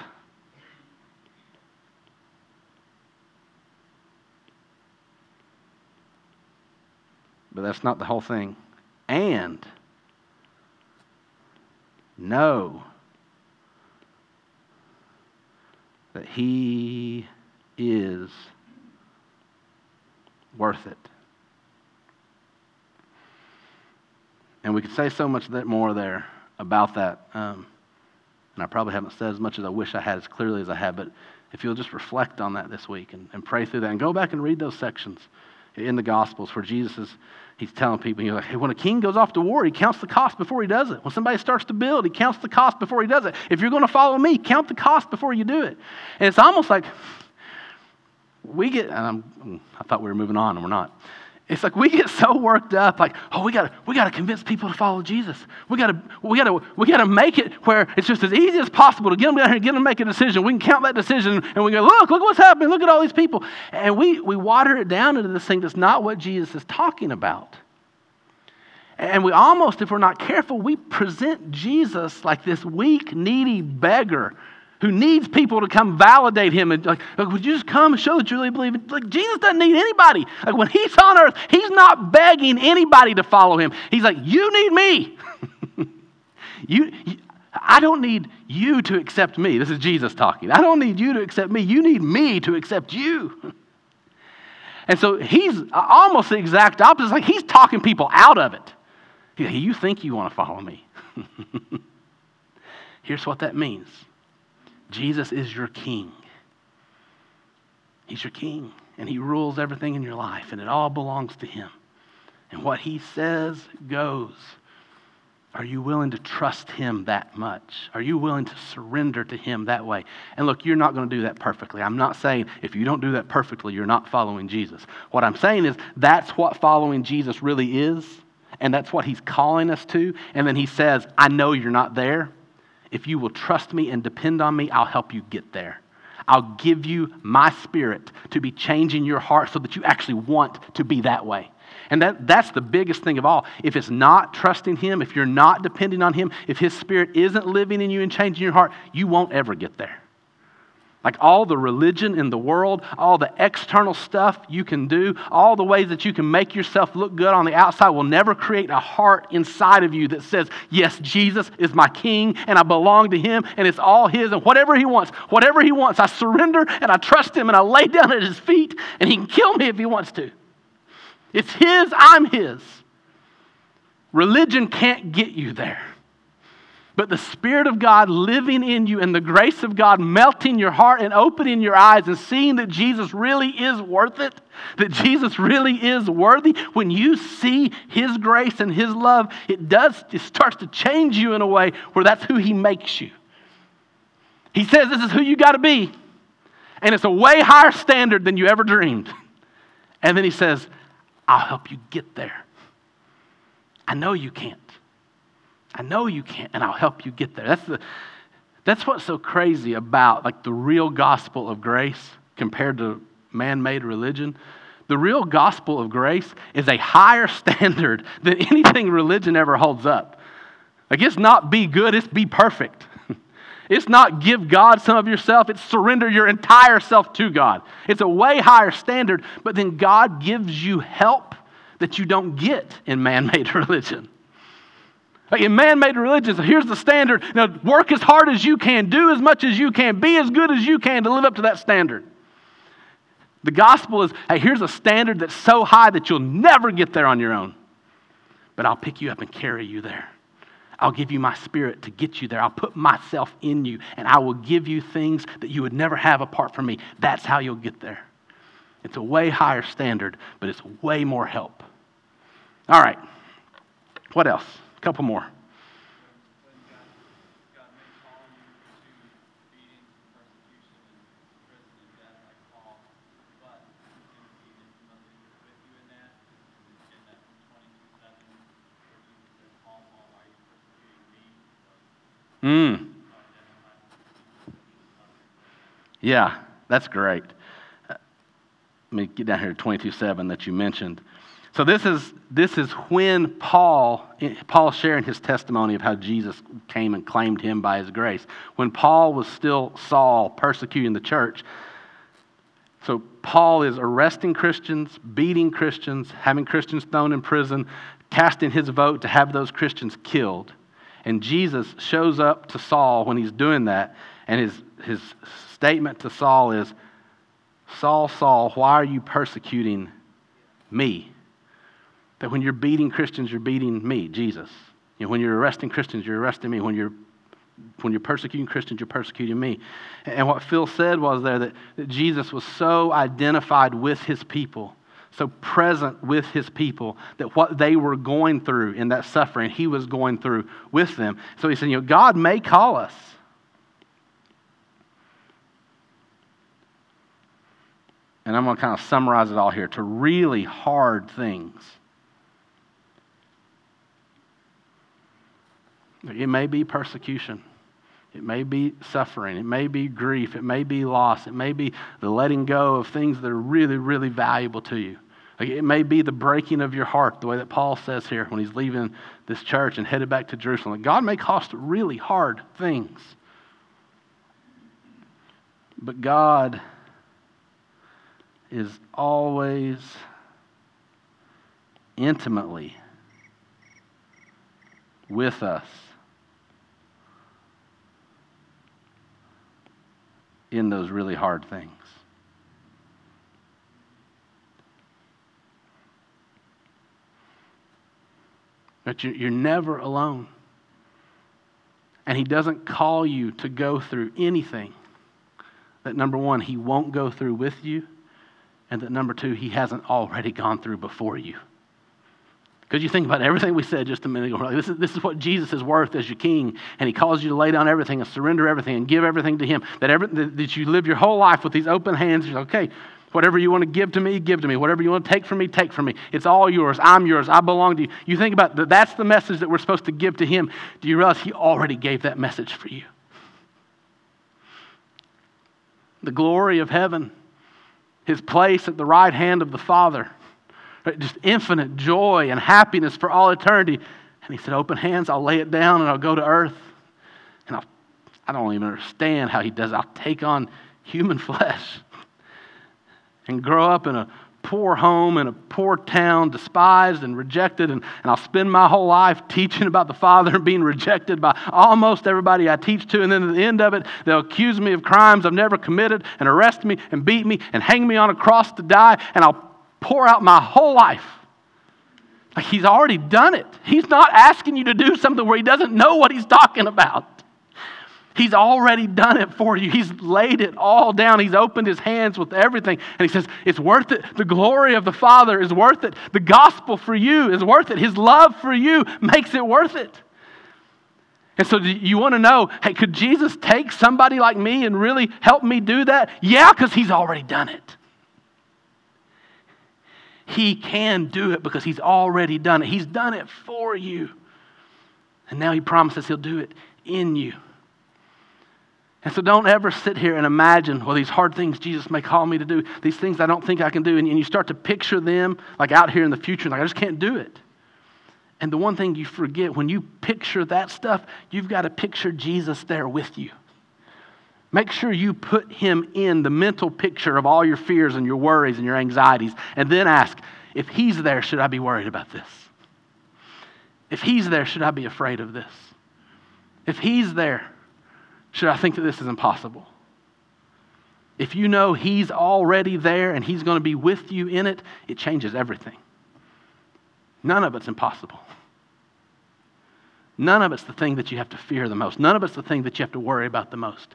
But that's not the whole thing. And know that He is worth it. And we could say so much more there about that. Um, and I probably haven't said as much as I wish I had, as clearly as I have, but if you'll just reflect on that this week and, and pray through that and go back and read those sections in the Gospels where Jesus is, he's telling people, he's like, hey, when a king goes off to war, he counts the cost before he does it. When somebody starts to build, he counts the cost before he does it. If you're going to follow me, count the cost before you do it. And it's almost like we get, I thought we were moving on, and we're not. It's like we get so worked up, like, oh, we got to we got to convince people to follow Jesus. We got to we got to we got to make it where it's just as easy as possible to get them down here and get them to make a decision. We can count that decision and we go, look, look what's happening. Look at all these people, and we we water it down into this thing that's not what Jesus is talking about. And we almost, if we're not careful, we present Jesus like this weak, needy beggar who needs people to come validate him and like, like, would you just come and show that you really believe it? Like Jesus doesn't need anybody. Like when he's on earth, he's not begging anybody to follow him. He's like, you need me. (laughs) you, you I don't need you to accept me. This is Jesus talking. I don't need you to accept me. You need me to accept you. (laughs) And so he's almost the exact opposite. Like he's talking people out of it. You think you want to follow me. (laughs) Here's what that means Jesus is your king. He's your king, and he rules everything in your life, and it all belongs to him. And what he says goes. Are you willing to trust him that much? Are you willing to surrender to him that way? And look, you're not going to do that perfectly. I'm not saying if you don't do that perfectly, you're not following Jesus. What I'm saying is that's what following Jesus really is, and that's what he's calling us to. And then he says, I know you're not there, if you will trust me and depend on me, I'll help you get there. I'll give you my spirit to be changing your heart so that you actually want to be that way. And that, that's the biggest thing of all. If it's not trusting Him, if you're not depending on Him, if His Spirit isn't living in you and changing your heart, you won't ever get there. Like all the religion in the world, all the external stuff you can do, all the ways that you can make yourself look good on the outside will never create a heart inside of you that says, Yes, Jesus is my king and I belong to him and it's all his and whatever he wants, whatever he wants, I surrender and I trust him and I lay down at his feet and he can kill me if he wants to. It's his, I'm his. Religion can't get you there. But the Spirit of God living in you and the grace of God melting your heart and opening your eyes and seeing that Jesus really is worth it, that Jesus really is worthy, when you see His grace and His love, it does, it starts to change you in a way where that's who He makes you. He says this is who you got to be. And it's a way higher standard than you ever dreamed. And then He says, I'll help you get there. I know you can't. I know you can't, and I'll help you get there. That's, the, that's what's so crazy about like the real gospel of grace compared to man-made religion. The real gospel of grace is a higher (laughs) standard than anything religion ever holds up. Like it's not be good, it's be perfect. (laughs) It's not give God some of yourself, it's surrender your entire self to God. It's a way higher standard, but then God gives you help that you don't get in man made (laughs) religion. In man made religions, here's the standard. Now, work as hard as you can, do as much as you can, be as good as you can to live up to that standard. The gospel is hey, here's a standard that's so high that you'll never get there on your own. But I'll pick you up and carry you there. I'll give you my spirit to get you there. I'll put myself in you, and I will give you things that you would never have apart from me. That's how you'll get there. It's a way higher standard, but it's way more help. All right. What else? A couple more. Mm. Yeah, that's great. Uh, let me get down here to 22 7 that you mentioned. So this is this is when Paul Paul sharing his testimony of how Jesus came and claimed him by his grace. When Paul was still Saul persecuting the church. So Paul is arresting Christians, beating Christians, having Christians thrown in prison, casting his vote to have those Christians killed. And Jesus shows up to Saul when he's doing that, and his, his statement to Saul is Saul, Saul, why are you persecuting me? That when you're beating Christians, you're beating me, Jesus. You know, when you're arresting Christians, you're arresting me. When you're when you're persecuting Christians, you're persecuting me. And what Phil said was there that, that Jesus was so identified with his people so present with his people that what they were going through in that suffering, he was going through with them. So he said, You know, God may call us. And I'm going to kind of summarize it all here to really hard things. It may be persecution. It may be suffering. It may be grief. It may be loss. It may be the letting go of things that are really, really valuable to you. It may be the breaking of your heart, the way that Paul says here when he's leaving this church and headed back to Jerusalem. God may cost really hard things. But God is always intimately with us in those really hard things. That you're never alone. And He doesn't call you to go through anything that, number one, He won't go through with you, and that, number two, He hasn't already gone through before you. Because you think about everything we said just a minute ago. Like, this, is, this is what Jesus is worth as your king. And he calls you to lay down everything and surrender everything and give everything to him. That, every, that you live your whole life with these open hands. You're like, okay, whatever you want to give to me, give to me. Whatever you want to take from me, take from me. It's all yours. I'm yours. I belong to you. You think about that. That's the message that we're supposed to give to him. Do you realize he already gave that message for you? The glory of heaven, his place at the right hand of the Father just infinite joy and happiness for all eternity. And he said, Open hands, I'll lay it down and I'll go to earth. And I'll, I don't even understand how he does it. I'll take on human (laughs) flesh and grow up in a poor home in a poor town, despised and rejected, and, and I'll spend my whole life teaching about the Father and being rejected by almost everybody I teach to, and then at the end of it, they'll accuse me of crimes I've never committed and arrest me and beat me and hang me on a cross to die, and I'll pour out my whole life. Like he's already done it. He's not asking you to do something where he doesn't know what he's talking about. He's already done it for you. He's laid it all down. He's opened his hands with everything. And he says, It's worth it. The glory of the Father is worth it. The gospel for you is worth it. His love for you makes it worth it. And so you want to know hey, could Jesus take somebody like me and really help me do that? Yeah, because he's already done it. He can do it because He's already done it. He's done it for you. And now He promises He'll do it in you. And so don't ever sit here and imagine, well, these hard things Jesus may call me to do, these things I don't think I can do. And, and you start to picture them like out here in the future, like I just can't do it. And the one thing you forget when you picture that stuff, you've got to picture Jesus there with you. Make sure you put him in the mental picture of all your fears and your worries and your anxieties, and then ask if he's there, should I be worried about this? If he's there, should I be afraid of this? If he's there, should I think that this is impossible? If you know he's already there and he's going to be with you in it, it changes everything. None of it's impossible. None of it's the thing that you have to fear the most. None of it's the thing that you have to worry about the most.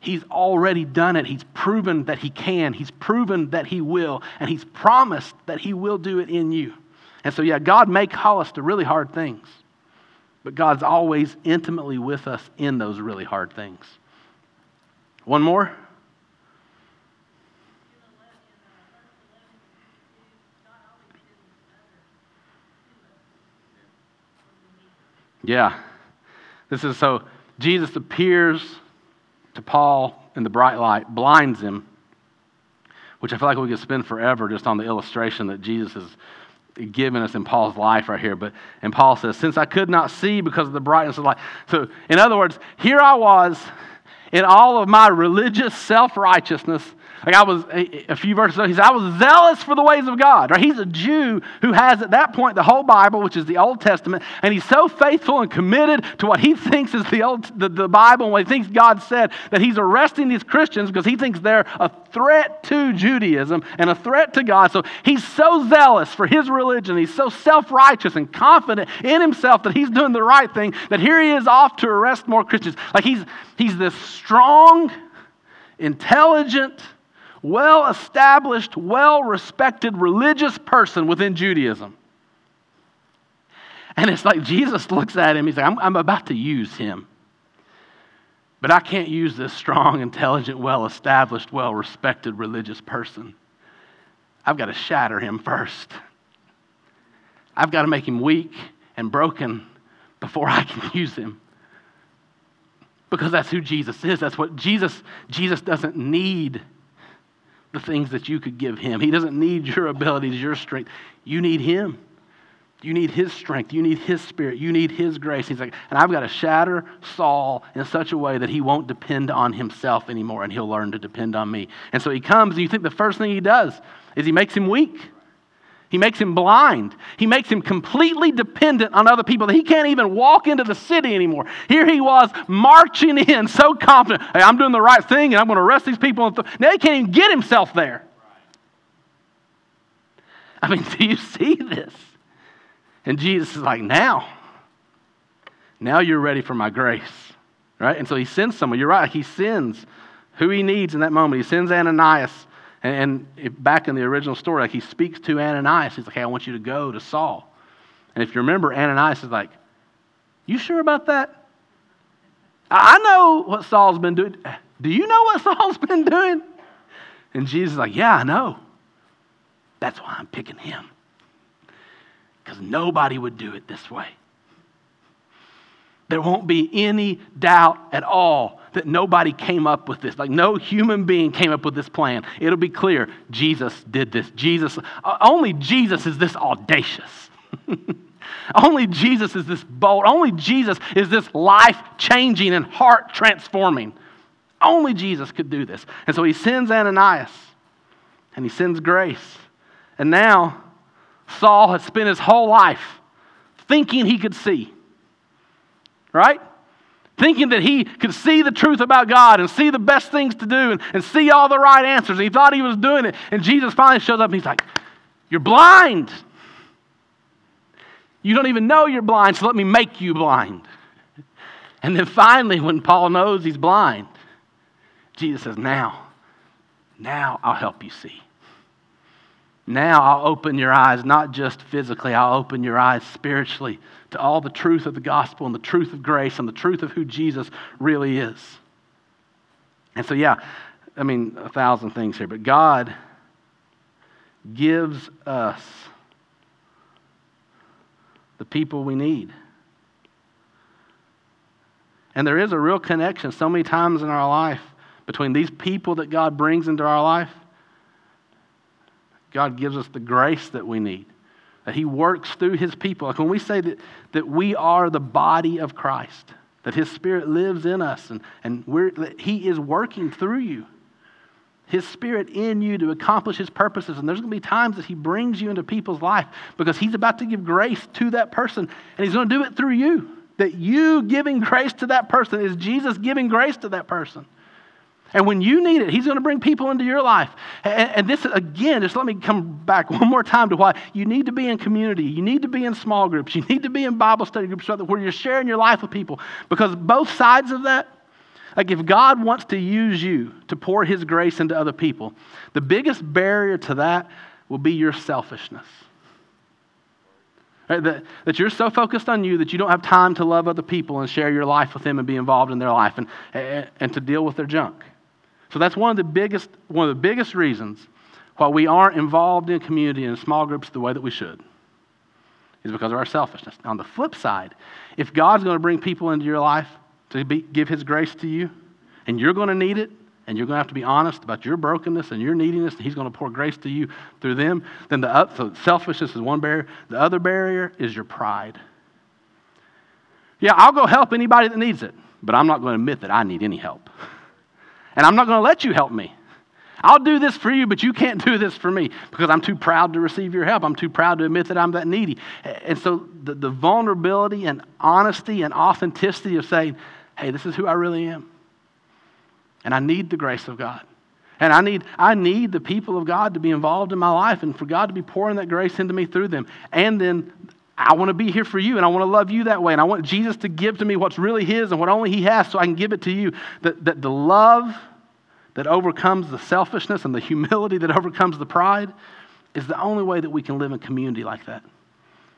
He's already done it. He's proven that He can. He's proven that He will. And He's promised that He will do it in you. And so, yeah, God may call us to really hard things, but God's always intimately with us in those really hard things. One more? Yeah. This is so Jesus appears to Paul in the bright light, blinds him, which I feel like we could spend forever just on the illustration that Jesus has given us in Paul's life right here. But and Paul says, Since I could not see because of the brightness of light. So in other words, here I was in all of my religious self-righteousness like I was a, few verses ago, he said, I was zealous for the ways of God. Right? He's a Jew who has at that point the whole Bible, which is the Old Testament, and he's so faithful and committed to what he (laughs) thinks is the, old, the, the Bible and what he thinks God said that he's arresting these Christians because he thinks they're a threat to Judaism and a threat to God. So he's so zealous for his religion. He's so self righteous and confident in himself that he's doing the right thing that here he is off to arrest more Christians. Like he's, he's this strong, intelligent, well established, well respected religious person within Judaism. And it's like Jesus looks at him, he's like, I'm, I'm about to use him. But I can't use this strong, intelligent, well established, well respected religious person. I've got to shatter him first. I've got to make him weak and broken before I can (laughs) use him. Because that's who Jesus is. That's what Jesus Jesus doesn't need the things that you could give him. He doesn't need your abilities, your strength. You need him. You need his strength. You need his spirit. You need his grace. He's like, and I've got to shatter Saul in such a way that he won't depend on himself anymore and he'll learn to depend on me. And so he comes, and you think the first thing he does is he makes him weak. He makes him blind. He makes him completely dependent on other people that he can't even walk into the city anymore. Here he was marching (laughs) in so confident. Hey, I'm doing the right thing and I'm going to arrest these people. Now he can't even get himself there. I mean, (laughs) do you see this? And Jesus is like, now, now you're ready for my grace. Right? And so he sends someone. You're right. He sends who he needs in that moment. He sends Ananias and, and back in the original story, like he speaks to Ananias. He's like, hey, I want you to go to Saul. And if you remember, Ananias is like, you sure about that? I know what Saul's been doing. Do you know what (laughs) Saul's been doing? And Jesus is like, yeah, I know. That's why I'm picking him. Because nobody would do it this way. There won't be any doubt at all that nobody came up with this. Like, no human being came up with this plan. It'll be clear Jesus did this. Jesus, uh, only Jesus is this audacious. (laughs) only Jesus is this bold. Only Jesus is this life changing and heart transforming. Only Jesus could do this. And so he sends Ananias and he sends grace. And now Saul has spent his whole life thinking he could see right? Thinking that he could see the truth about God and see the best things to do and, and see all the right answers. he thought he was doing it. And Jesus finally shows up and he's like, You're blind. You don't even know you're blind, so let me make you blind. And then finally, when Paul knows he's blind, Jesus says, Now, now I'll help you see. Now I'll open your eyes, not just physically, I'll open your eyes spiritually to all the truth of the gospel and the truth of grace and the truth of who Jesus really is. And so, yeah, I mean, a thousand things here, but God gives us the people we need. And there is a real connection so many times in our life between these people that God brings into our life. God gives us the grace that we need that he works through his people. Like when we say that, that we are the body of Christ, that his spirit lives in us and, and we're, he is working through you. His spirit in you to accomplish his purposes. And there's going to be times that he brings you into people's life because he's about to give grace to that person and he's going to do it through you. That you giving grace to that person is Jesus giving grace to that person. And when you need it, He's going to bring people into your life. And, and, this, again, just let me come back (laughs) one more time to why you need to be in community. You need to be in small groups. You need to be in Bible study groups where you're sharing your life with people. Because both sides of that, like if God wants to use you to pour His grace into other people, the biggest barrier to that will be your selfishness. Right? That, that you're so focused on you that you don't have time to love other people and share your life with them and be involved in their life and, and, and to deal with their junk. So that's one of the biggest, one of the biggest reasons why we aren't involved in community and small groups the way that we should is because of our selfishness. On the flip side, if God's going to bring people into your life to be, give His grace to you, and you're going to need it, and you're going to have to be honest about your brokenness and your neediness, and He's going to pour grace to you through them, then the so selfishness is one barrier. The other barrier is your pride. Yeah, I'll go help anybody that needs it, but I'm not going to admit that I need any help. (laughs) And I'm not going to let you help me. I'll do this for you, but you can't (laughs) do this for me because I'm too proud to receive your help. I'm too proud to admit that I'm that needy. And so the, the vulnerability and honesty and authenticity of saying, hey, this is who I really am. And I need the grace of God. And I need, I need the people of God to be involved in my life and for God to be pouring that grace into me through them. And then I want to be here for you and I want to love you that way. And I want Jesus to give to me what's really His and what only He has so I can give it to you. That, that the love that overcomes the selfishness and the (laughs) humility that overcomes the pride is the only way that we can live in community like that.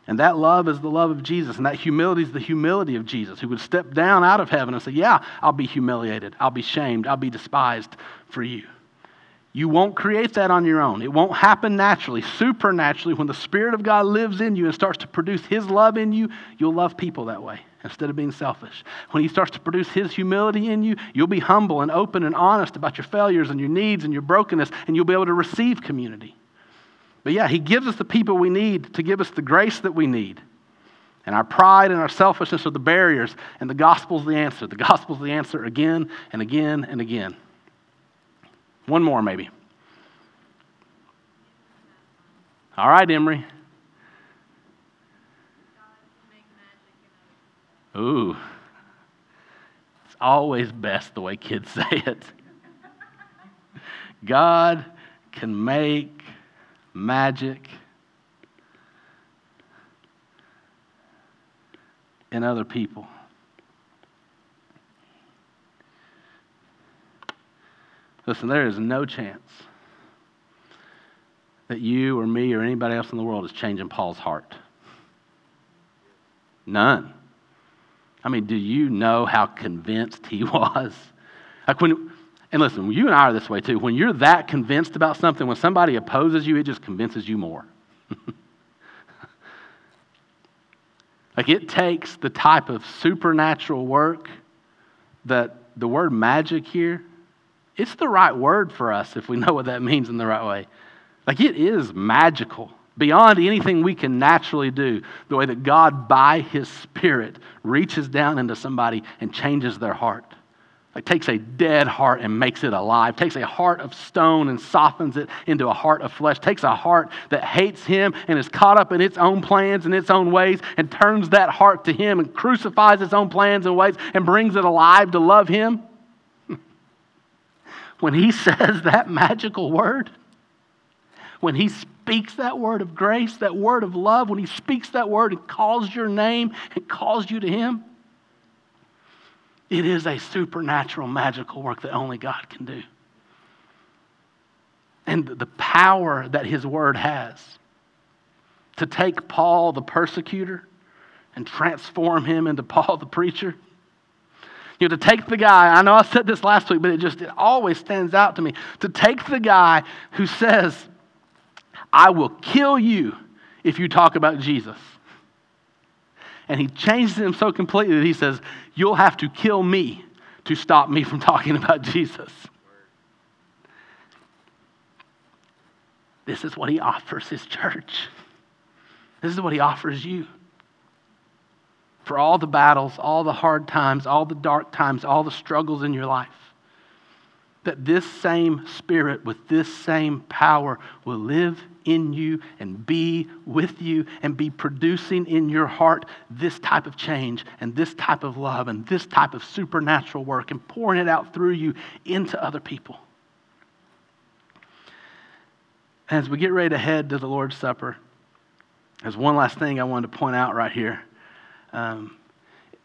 And that love is the love of Jesus, and that humility is the humility of Jesus, who would step down out of heaven and say, Yeah, I'll be humiliated, I'll be shamed, I'll be despised for you. You won't create that on your own. It won't happen naturally. Supernaturally, when the Spirit of God lives in you and starts to produce His love in you, you'll love people that way instead of being selfish. When He starts to produce His humility in you, you'll be humble and open and honest about your failures and your needs and your brokenness, and you'll be able to receive community. But yeah, He gives us the people we need to give us the grace that we need. And our pride and our selfishness are the barriers, and the gospel's the answer. The gospel's the answer again and again and again. One more, maybe. All right, Emery. Ooh. It's always best the way kids (laughs) say it. God can make magic in other people. Listen, there is no chance that you or me or anybody else in the world is changing Paul's heart. None. I mean, do you know how convinced he (laughs) was? Like when, and listen, you and I are this way too. When you're that convinced about something, when somebody opposes you, it just convinces you more. (laughs) like it takes the type of supernatural work that the word magic here it's the right word for us if we know what that means in the right way. Like it is magical beyond anything we can naturally do, the way that God, by His Spirit, reaches down into somebody and changes their heart. Like takes a dead heart and makes it alive, takes a heart of stone and softens it into a heart of flesh, takes a heart that hates Him and is caught up in its own plans and its own ways and turns that heart to Him and crucifies its own plans and ways and brings it alive to love Him when he (laughs) says that magical word, when he speaks that word of grace, that word of love, when he speaks that word and calls your name and calls you to him, it is a supernatural, magical work that only God can do. And the power that his word has to take Paul the persecutor and transform him into Paul the preacher you know, to take the guy, I know I said this last week, but it just it always stands out to me. To take the guy who says, I will kill you if you talk about Jesus. And he changes him so completely that he says, You'll have to kill me to stop me from talking about Jesus. This is what he offers his church. This is what he offers you for all the battles, all the hard times, all the dark times, all the struggles in your life. That this same Spirit with this same power will live in you and be with you and be producing in your heart this type of change and this type of love and this type of supernatural work and pouring it out through you into other people. As we get ready to head to the Lord's Supper, there's one last thing I wanted to point out right here. Um,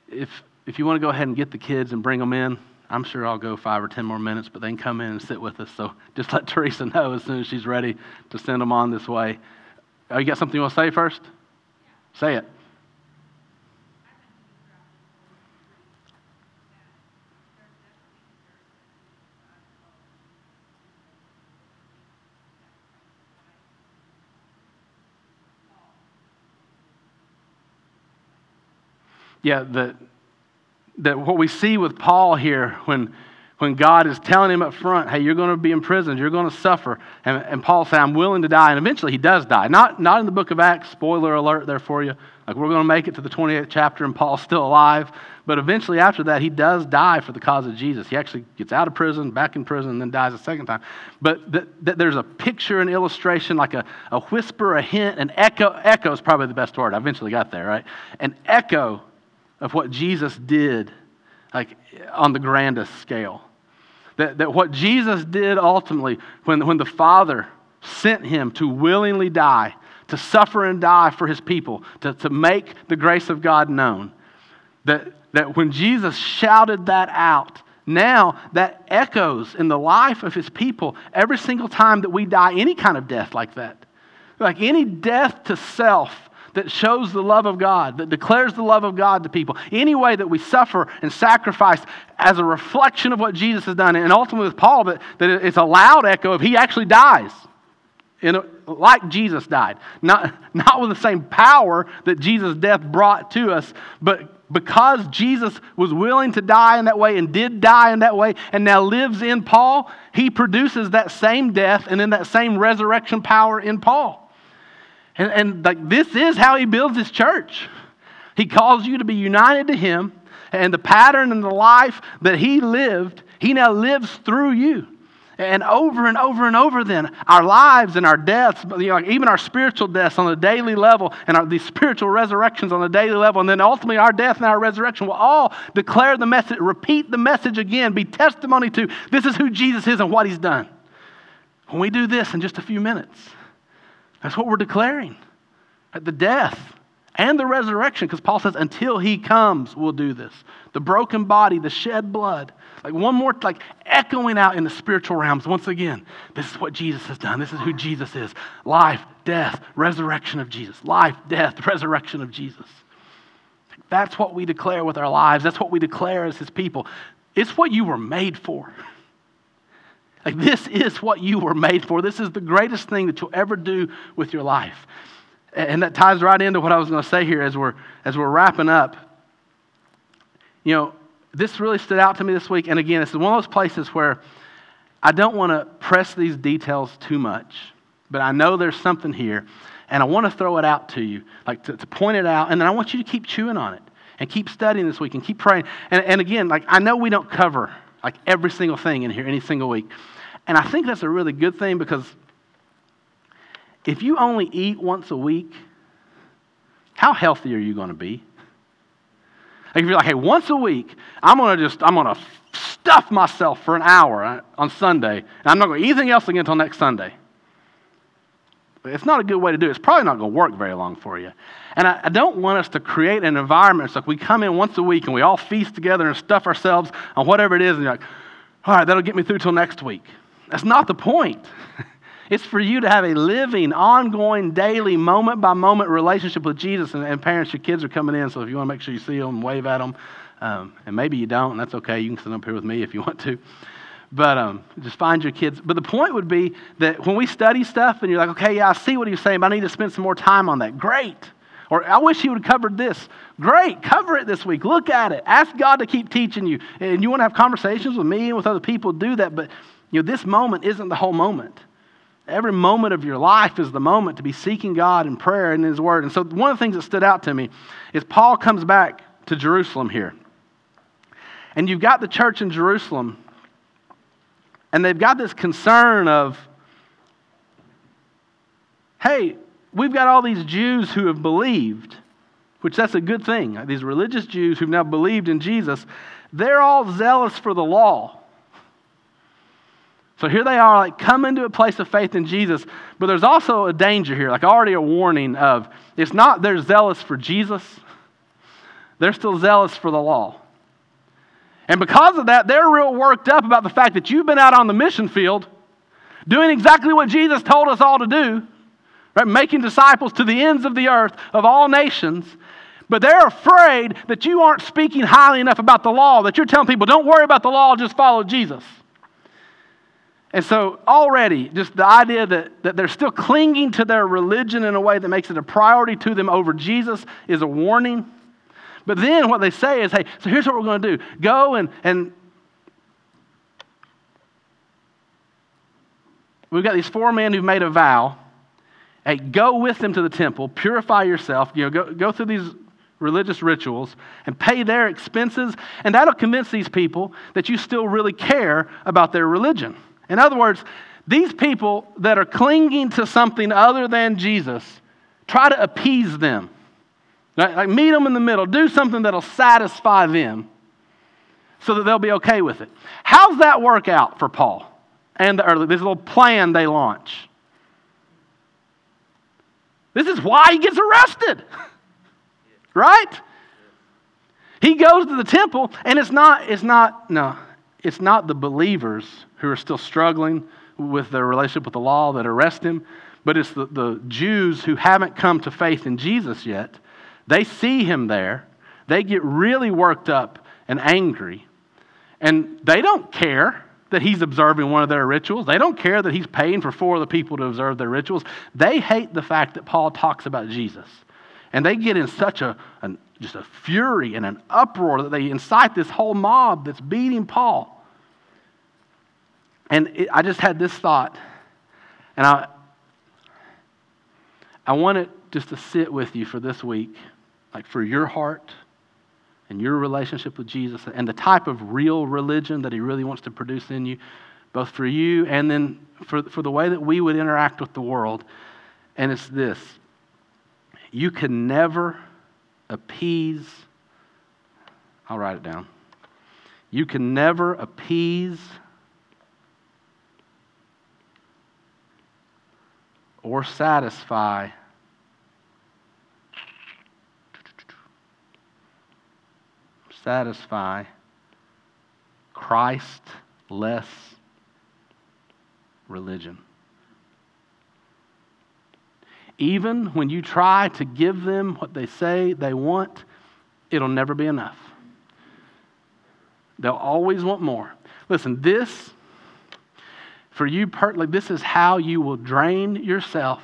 if, if you want to go ahead and get the kids and bring them in, I'm sure I'll go five or ten more minutes, but they can come in and sit with us. So just (laughs) let Teresa know as soon as she's ready to send them on this way. Oh, you got something you want to say first? Say it. Yeah, that, that what we see with Paul here when, when God is telling him up front, hey, you're going to be imprisoned, you're going to suffer. And, and Paul says, I'm willing to die. And eventually he does die. Not, not in the book of Acts, spoiler alert there for you. Like we're going to make it to the 28th chapter and Paul's still alive. But eventually after that, he does die for the cause of Jesus. He actually gets out of prison, back in prison, and then dies a second time. But th- th- there's a picture, an illustration, like a, a whisper, a hint, an echo. Echo is probably the best word. I eventually got there, right? An echo of what Jesus did, like on the grandest scale. That, that what Jesus did ultimately, when, when the Father sent him to willingly die, to suffer and die for his people, to, to make the grace of God known, that, that when Jesus shouted that out, now that echoes in the life of his people every single time that we die any kind of death like that. Like any death to self that shows the love of God, that declares the love of God to people. Any way that we suffer and sacrifice as a reflection of what Jesus has done. And ultimately with Paul, that, that it's a loud echo of he actually dies. In a, like Jesus died. Not, not with the same power that Jesus' death brought to us, but because Jesus was willing to die in that way and did die in that way and now lives in Paul, he produces that same death and then that same resurrection power in Paul. And, and like this is how he builds his church. He calls you to be united to him, and the pattern and the life that he lived, he now lives through you. And over and over and over, then, our lives and our deaths, you know, even our spiritual deaths on a daily level, and our, these spiritual resurrections on a daily level, and then ultimately our death and our resurrection will all declare the message, repeat the message again, be testimony to this is who Jesus is and what he's done. When we do this in just a few minutes, that's what we're declaring. At the death and the resurrection, because Paul says, until he comes, we'll do this. The broken body, the shed blood. Like one more, like echoing out in the spiritual realms once again. This is what Jesus has done. This is who Jesus is. Life, death, resurrection of Jesus. Life, death, (laughs) resurrection of Jesus. That's what we declare with our lives. That's what we declare as his people. It's what you were made for. Like, this is what you were made for. This is the greatest thing that you'll ever do with your life. And that ties right into what I was going to say here as we're, as we're wrapping up. You know, this really stood out to me this week. And again, is one of those places where I don't want to press these details too much, but I know there's something here. And I want to throw it out to you, like to, to point it out. And then I want you to keep chewing on it and keep studying this week and keep praying. And, and again, like I know we don't cover like every single thing in here any single week. And I think that's a really good thing because if you only eat once a week, how healthy are you going to be? Like if you're like, hey, once a week, I'm going to just, I'm going to stuff myself for an hour on Sunday, and I'm not going to eat anything else again until next Sunday. It's not a good way to do it. It's probably not going to work very long for you. And I, I, don't want us to create an environment so like we come in once a week and we all feast together and stuff ourselves on whatever it is, and you're like, all right, that'll get me through till next week. That's not the point. (laughs) It's for you to have a living, ongoing, daily, moment by moment relationship with Jesus. And, and, parents, your kids are coming in, so if you want to make sure you see them, wave at them. Um, and maybe you don't, and that's okay. You can sit up here with me if you want to. But um, just find your kids. But the point would be that when we study stuff and you're like, okay, yeah, I see what he's saying, but I need to spend some more time on that. Great. Or I wish he would have covered this. Great. Cover it this week. Look at it. Ask God to keep teaching you. And you want to have conversations with me and with other people, do that. But you know, this moment isn't the whole moment. Every moment of your life is the moment to be seeking God in prayer and in His Word. And so, one of the things that stood out to me is Paul comes back to Jerusalem here. And you've got the church in Jerusalem, and they've got this concern of, hey, we've got all these Jews who have believed, which that's a good thing. These religious Jews who've now believed in Jesus, they're all zealous for the law. So here they are, like, come into a place of faith in Jesus. But there's also a danger here, like already a warning of it's not they're zealous for Jesus, they're still zealous for the law. And because of that, they're real worked up about the fact that you've been out on the mission field doing exactly what Jesus told us all to do, right? Making disciples to the ends of the earth of all nations. But they're afraid that you aren't speaking highly enough about the law, that you're telling people, don't worry about the law, just follow Jesus. And so, already, just the idea that, that they're still clinging to their religion in a way that makes it a priority to them over Jesus is a warning. But then what they say is, hey, so here's what we're going to do go and, and we've got these four men who've made a vow. Hey, go with them to the temple, purify yourself, you know, go, go through these religious rituals and pay their expenses, and that'll convince these people that you still really care about their religion. In other words, these people that are clinging to something other than Jesus, try to appease them. Like meet them in the middle, do something that'll satisfy them so that they'll be okay with it. How's that work out for Paul and the early, this little plan they launch? This is why he gets arrested. (laughs) right? He goes to the temple, and it's not, it's not, no, it's not the believers who are still struggling with their relationship with the law that arrest him, but it's the, the Jews who haven't come to faith in Jesus yet. They see him there, they get really worked up and angry, and they don't care that he's observing one of their rituals. They don't care that he's paying for four of the people to observe their rituals. They hate the fact that Paul talks about Jesus. And they get in such a, an, just a fury and an uproar that they incite this whole mob that's beating Paul. And it, I just had this thought, and I, I want it just to sit with you for this week, like for your heart and your relationship with Jesus and the type of real religion that He really wants to produce in you, both for you and then for, for the way that we would interact with the world. And it's this you can never appease, I'll write it down. You can never appease or satisfy satisfy Christ less religion. Even when you try to give them what they say they want, it'll never be enough. They'll always want more. Listen, this for you, this is how you will drain yourself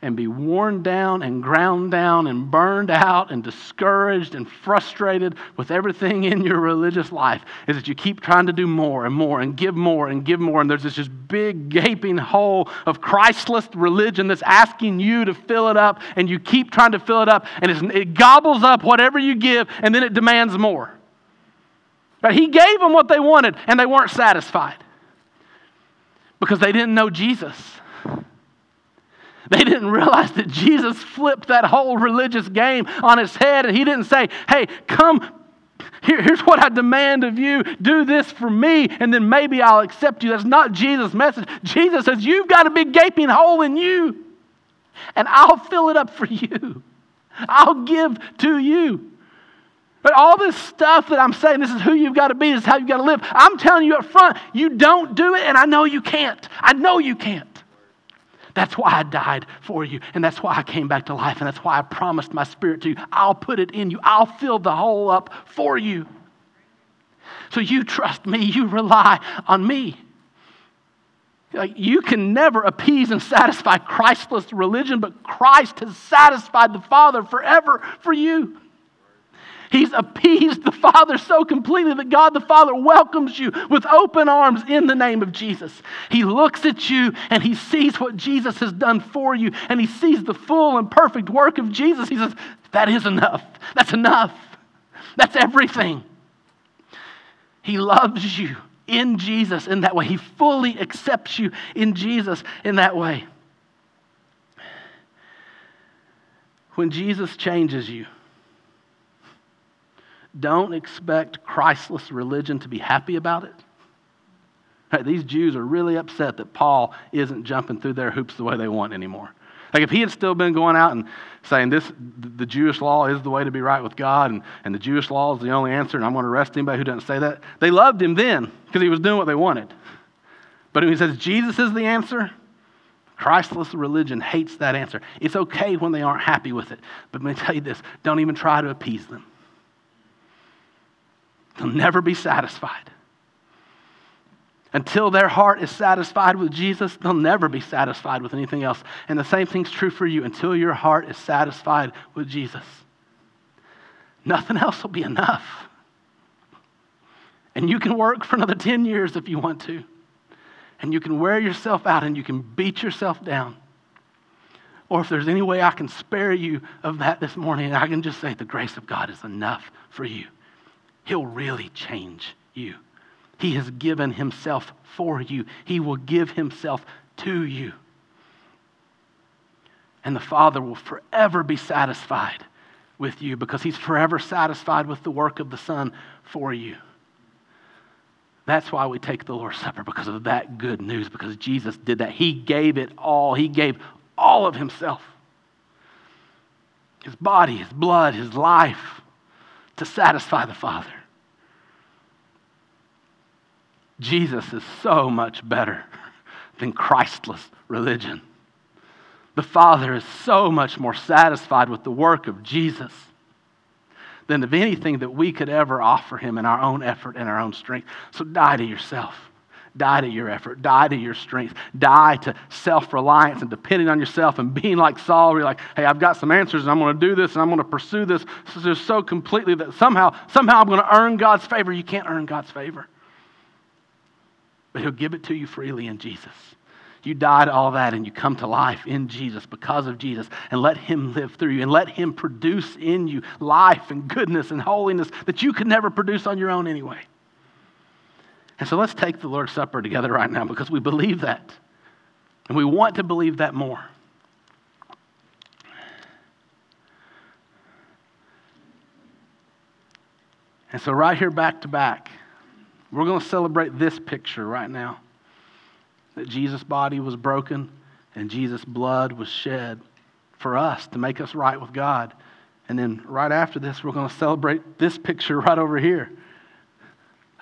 and be worn down and ground down and burned out and discouraged and frustrated with everything in your religious life is that you keep trying to do more and more and give more and give more. And there's this just big gaping hole of Christless religion that's asking you to fill it up, and you keep trying to fill it up, and it gobbles up whatever you give, and then it demands more. But he gave them what they wanted, and they weren't satisfied because they didn't know Jesus. They didn't realize that Jesus flipped that whole religious game on its head and he didn't say, hey, come, here, here's what I demand of you. Do this for me, and then maybe I'll accept you. That's not Jesus' message. Jesus says, You've got a big gaping hole in you, and I'll fill it up for you. I'll give to you. But all this stuff that I'm saying, this is who you've got to be, this is how you've got to live. I'm telling you up front, you don't do it, and I know you can't. I know you can't. That's why I died for you, and that's why I came back to life, and that's why I promised my spirit to you. I'll put it in you, I'll fill the hole up for you. So you trust me, you rely on me. You can never appease and satisfy Christless religion, but Christ has satisfied the Father forever for you. He's appeased the Father so completely that God the Father welcomes you with open arms in the name of Jesus. He looks at you and he sees what Jesus has done for you and he sees the full and perfect work of Jesus. He says, That is enough. That's enough. That's everything. He loves you in Jesus in that way. He fully accepts you in Jesus in that way. When Jesus changes you, don't expect Christless religion to be happy about it. Right, these Jews are really upset that Paul isn't jumping through their hoops the way they want anymore. Like if he had still been going out and saying this, the Jewish law is the way to be right with God, and, and the Jewish law is the only answer, and I'm going to arrest anybody who doesn't say that. They loved him then because he was doing what they wanted. But when he says Jesus is the answer, Christless religion hates that answer. It's okay when they aren't happy with it, but let me tell you this don't even try to appease them. They'll never be satisfied. Until their heart is satisfied with Jesus, they'll never be satisfied with anything else. And the same thing's true for you. Until your heart is satisfied with Jesus, nothing else will be enough. And you can work for another 10 years if you want to. And you can wear yourself out and you can beat yourself down. Or if there's any way I can spare you of that this morning, I can just say the grace of God is enough for you. He'll really change you. He has given Himself for you, He will give Himself to you. And the Father will forever be satisfied with you because He's forever satisfied with the work of the Son for you. That's why we take the Lord's Supper, because of that good news, because Jesus did that. He gave it all, He gave all of Himself His body, His blood, His life to satisfy the Father. Jesus is so much better than Christless religion. The Father is so much more satisfied with the work of Jesus than of anything that we could ever offer Him in our own effort and our own strength. So die to yourself. Die to your effort. Die to your strength. Die to self reliance and depending on yourself and being like Saul, where you're like, hey, I've got some answers and I'm going to do this and I'm going to pursue this just so completely that somehow, somehow I'm going to earn God's favor. You can't earn God's favor but He'll give it to you freely in Jesus. You die to all that and you come to life in Jesus because of Jesus and let Him live through you and let Him produce in you life and goodness and holiness that you could never produce on your own anyway. And so let's take the Lord's Supper together right now because we believe that and we want to believe that more. And so, right here, back to back, we're going to celebrate this picture right now that Jesus' body was broken and Jesus' blood was shed for us to make us right with God. And then right after this, we're going to celebrate this picture right over here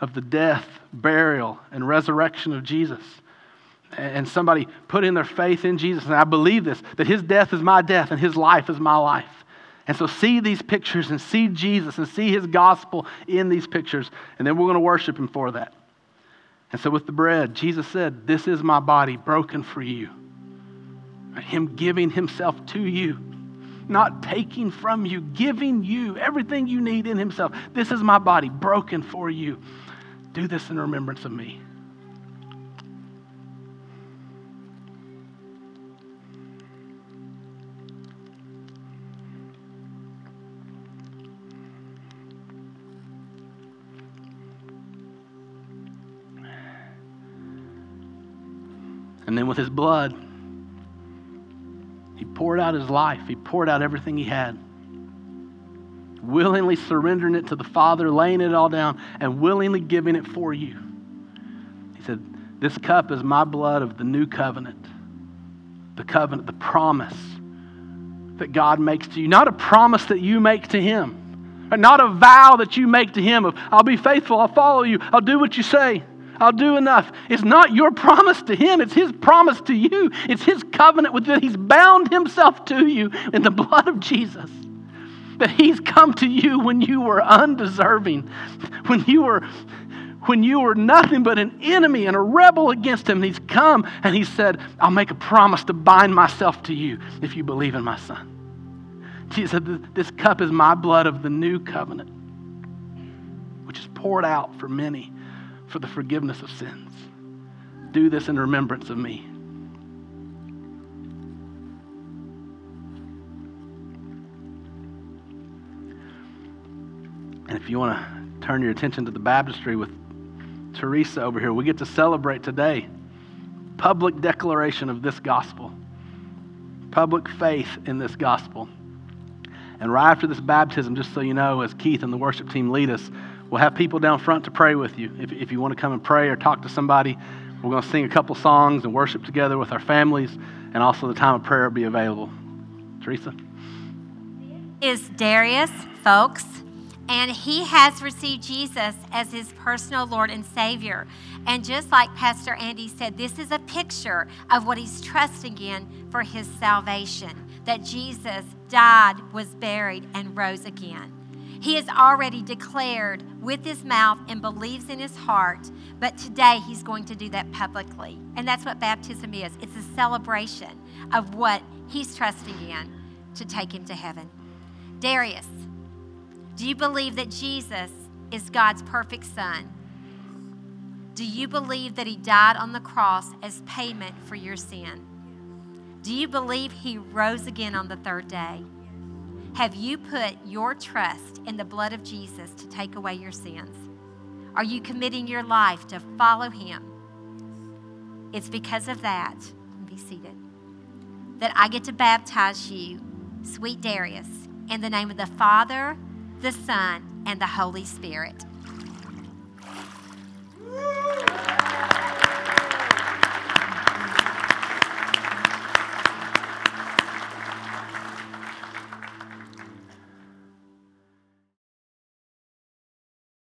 of the death, burial, and resurrection of Jesus. And somebody put in their faith in Jesus, and I believe this that his death is my death and his life is my life. And so see these pictures and see Jesus and see his gospel in these pictures. And then we're going to worship him for that. And so with the bread, Jesus said, This is my body broken for you. Him giving himself to you, not taking from you, giving you everything you need in himself. This is my body broken for you. Do this in remembrance of me. And then with his blood, he poured out his life, he poured out everything he had. Willingly surrendering it to the Father, laying it all down, and willingly giving it for you. He said, This cup is my blood of the new covenant. The covenant, the promise that God makes to you. Not a promise that you make to Him, not a vow that you make to Him of, I'll be faithful, I'll follow you, I'll do what you say. I'll do enough. It's not your promise to him, it's his promise to you. It's his covenant with that he's bound himself to you in the blood of Jesus. That he's come to you when you were undeserving, when you were when you were nothing but an enemy and a rebel against him. He's come and he said, I'll make a promise to bind myself to you if you believe in my son. Jesus said, This cup is my blood of the new covenant, which is poured out for many for the forgiveness of sins. Do this in remembrance of me. And if you want to turn your attention to the baptistry with Teresa over here, we get to celebrate today public declaration of this gospel, public faith in this gospel. And right after this baptism, just so you know, as Keith and the worship team lead us, We'll have people down front to pray with you. If, if you want to come and pray or talk to somebody, we're going to sing a couple songs and worship together with our families, and also the time of prayer will be available. Teresa? Is Darius Folks. And he has received Jesus as his personal Lord and Savior. And just like Pastor Andy said, this is a picture of what he's trusting in for his salvation that Jesus died, was buried, and rose again. He has already declared with his mouth and believes in his heart, but today he's going to do that publicly. And that's what baptism is it's a celebration of what he's trusting in to take him to heaven. Darius, do you believe that Jesus is God's perfect son? Do you believe that he died on the cross as payment for your sin? Do you believe he rose again on the third day? Have you put your trust in the blood of Jesus to take away your sins? Are you committing your life to follow Him? It's because of that, be seated, that I get to baptize you, sweet Darius, in the name of the Father, the Son, and the Holy Spirit.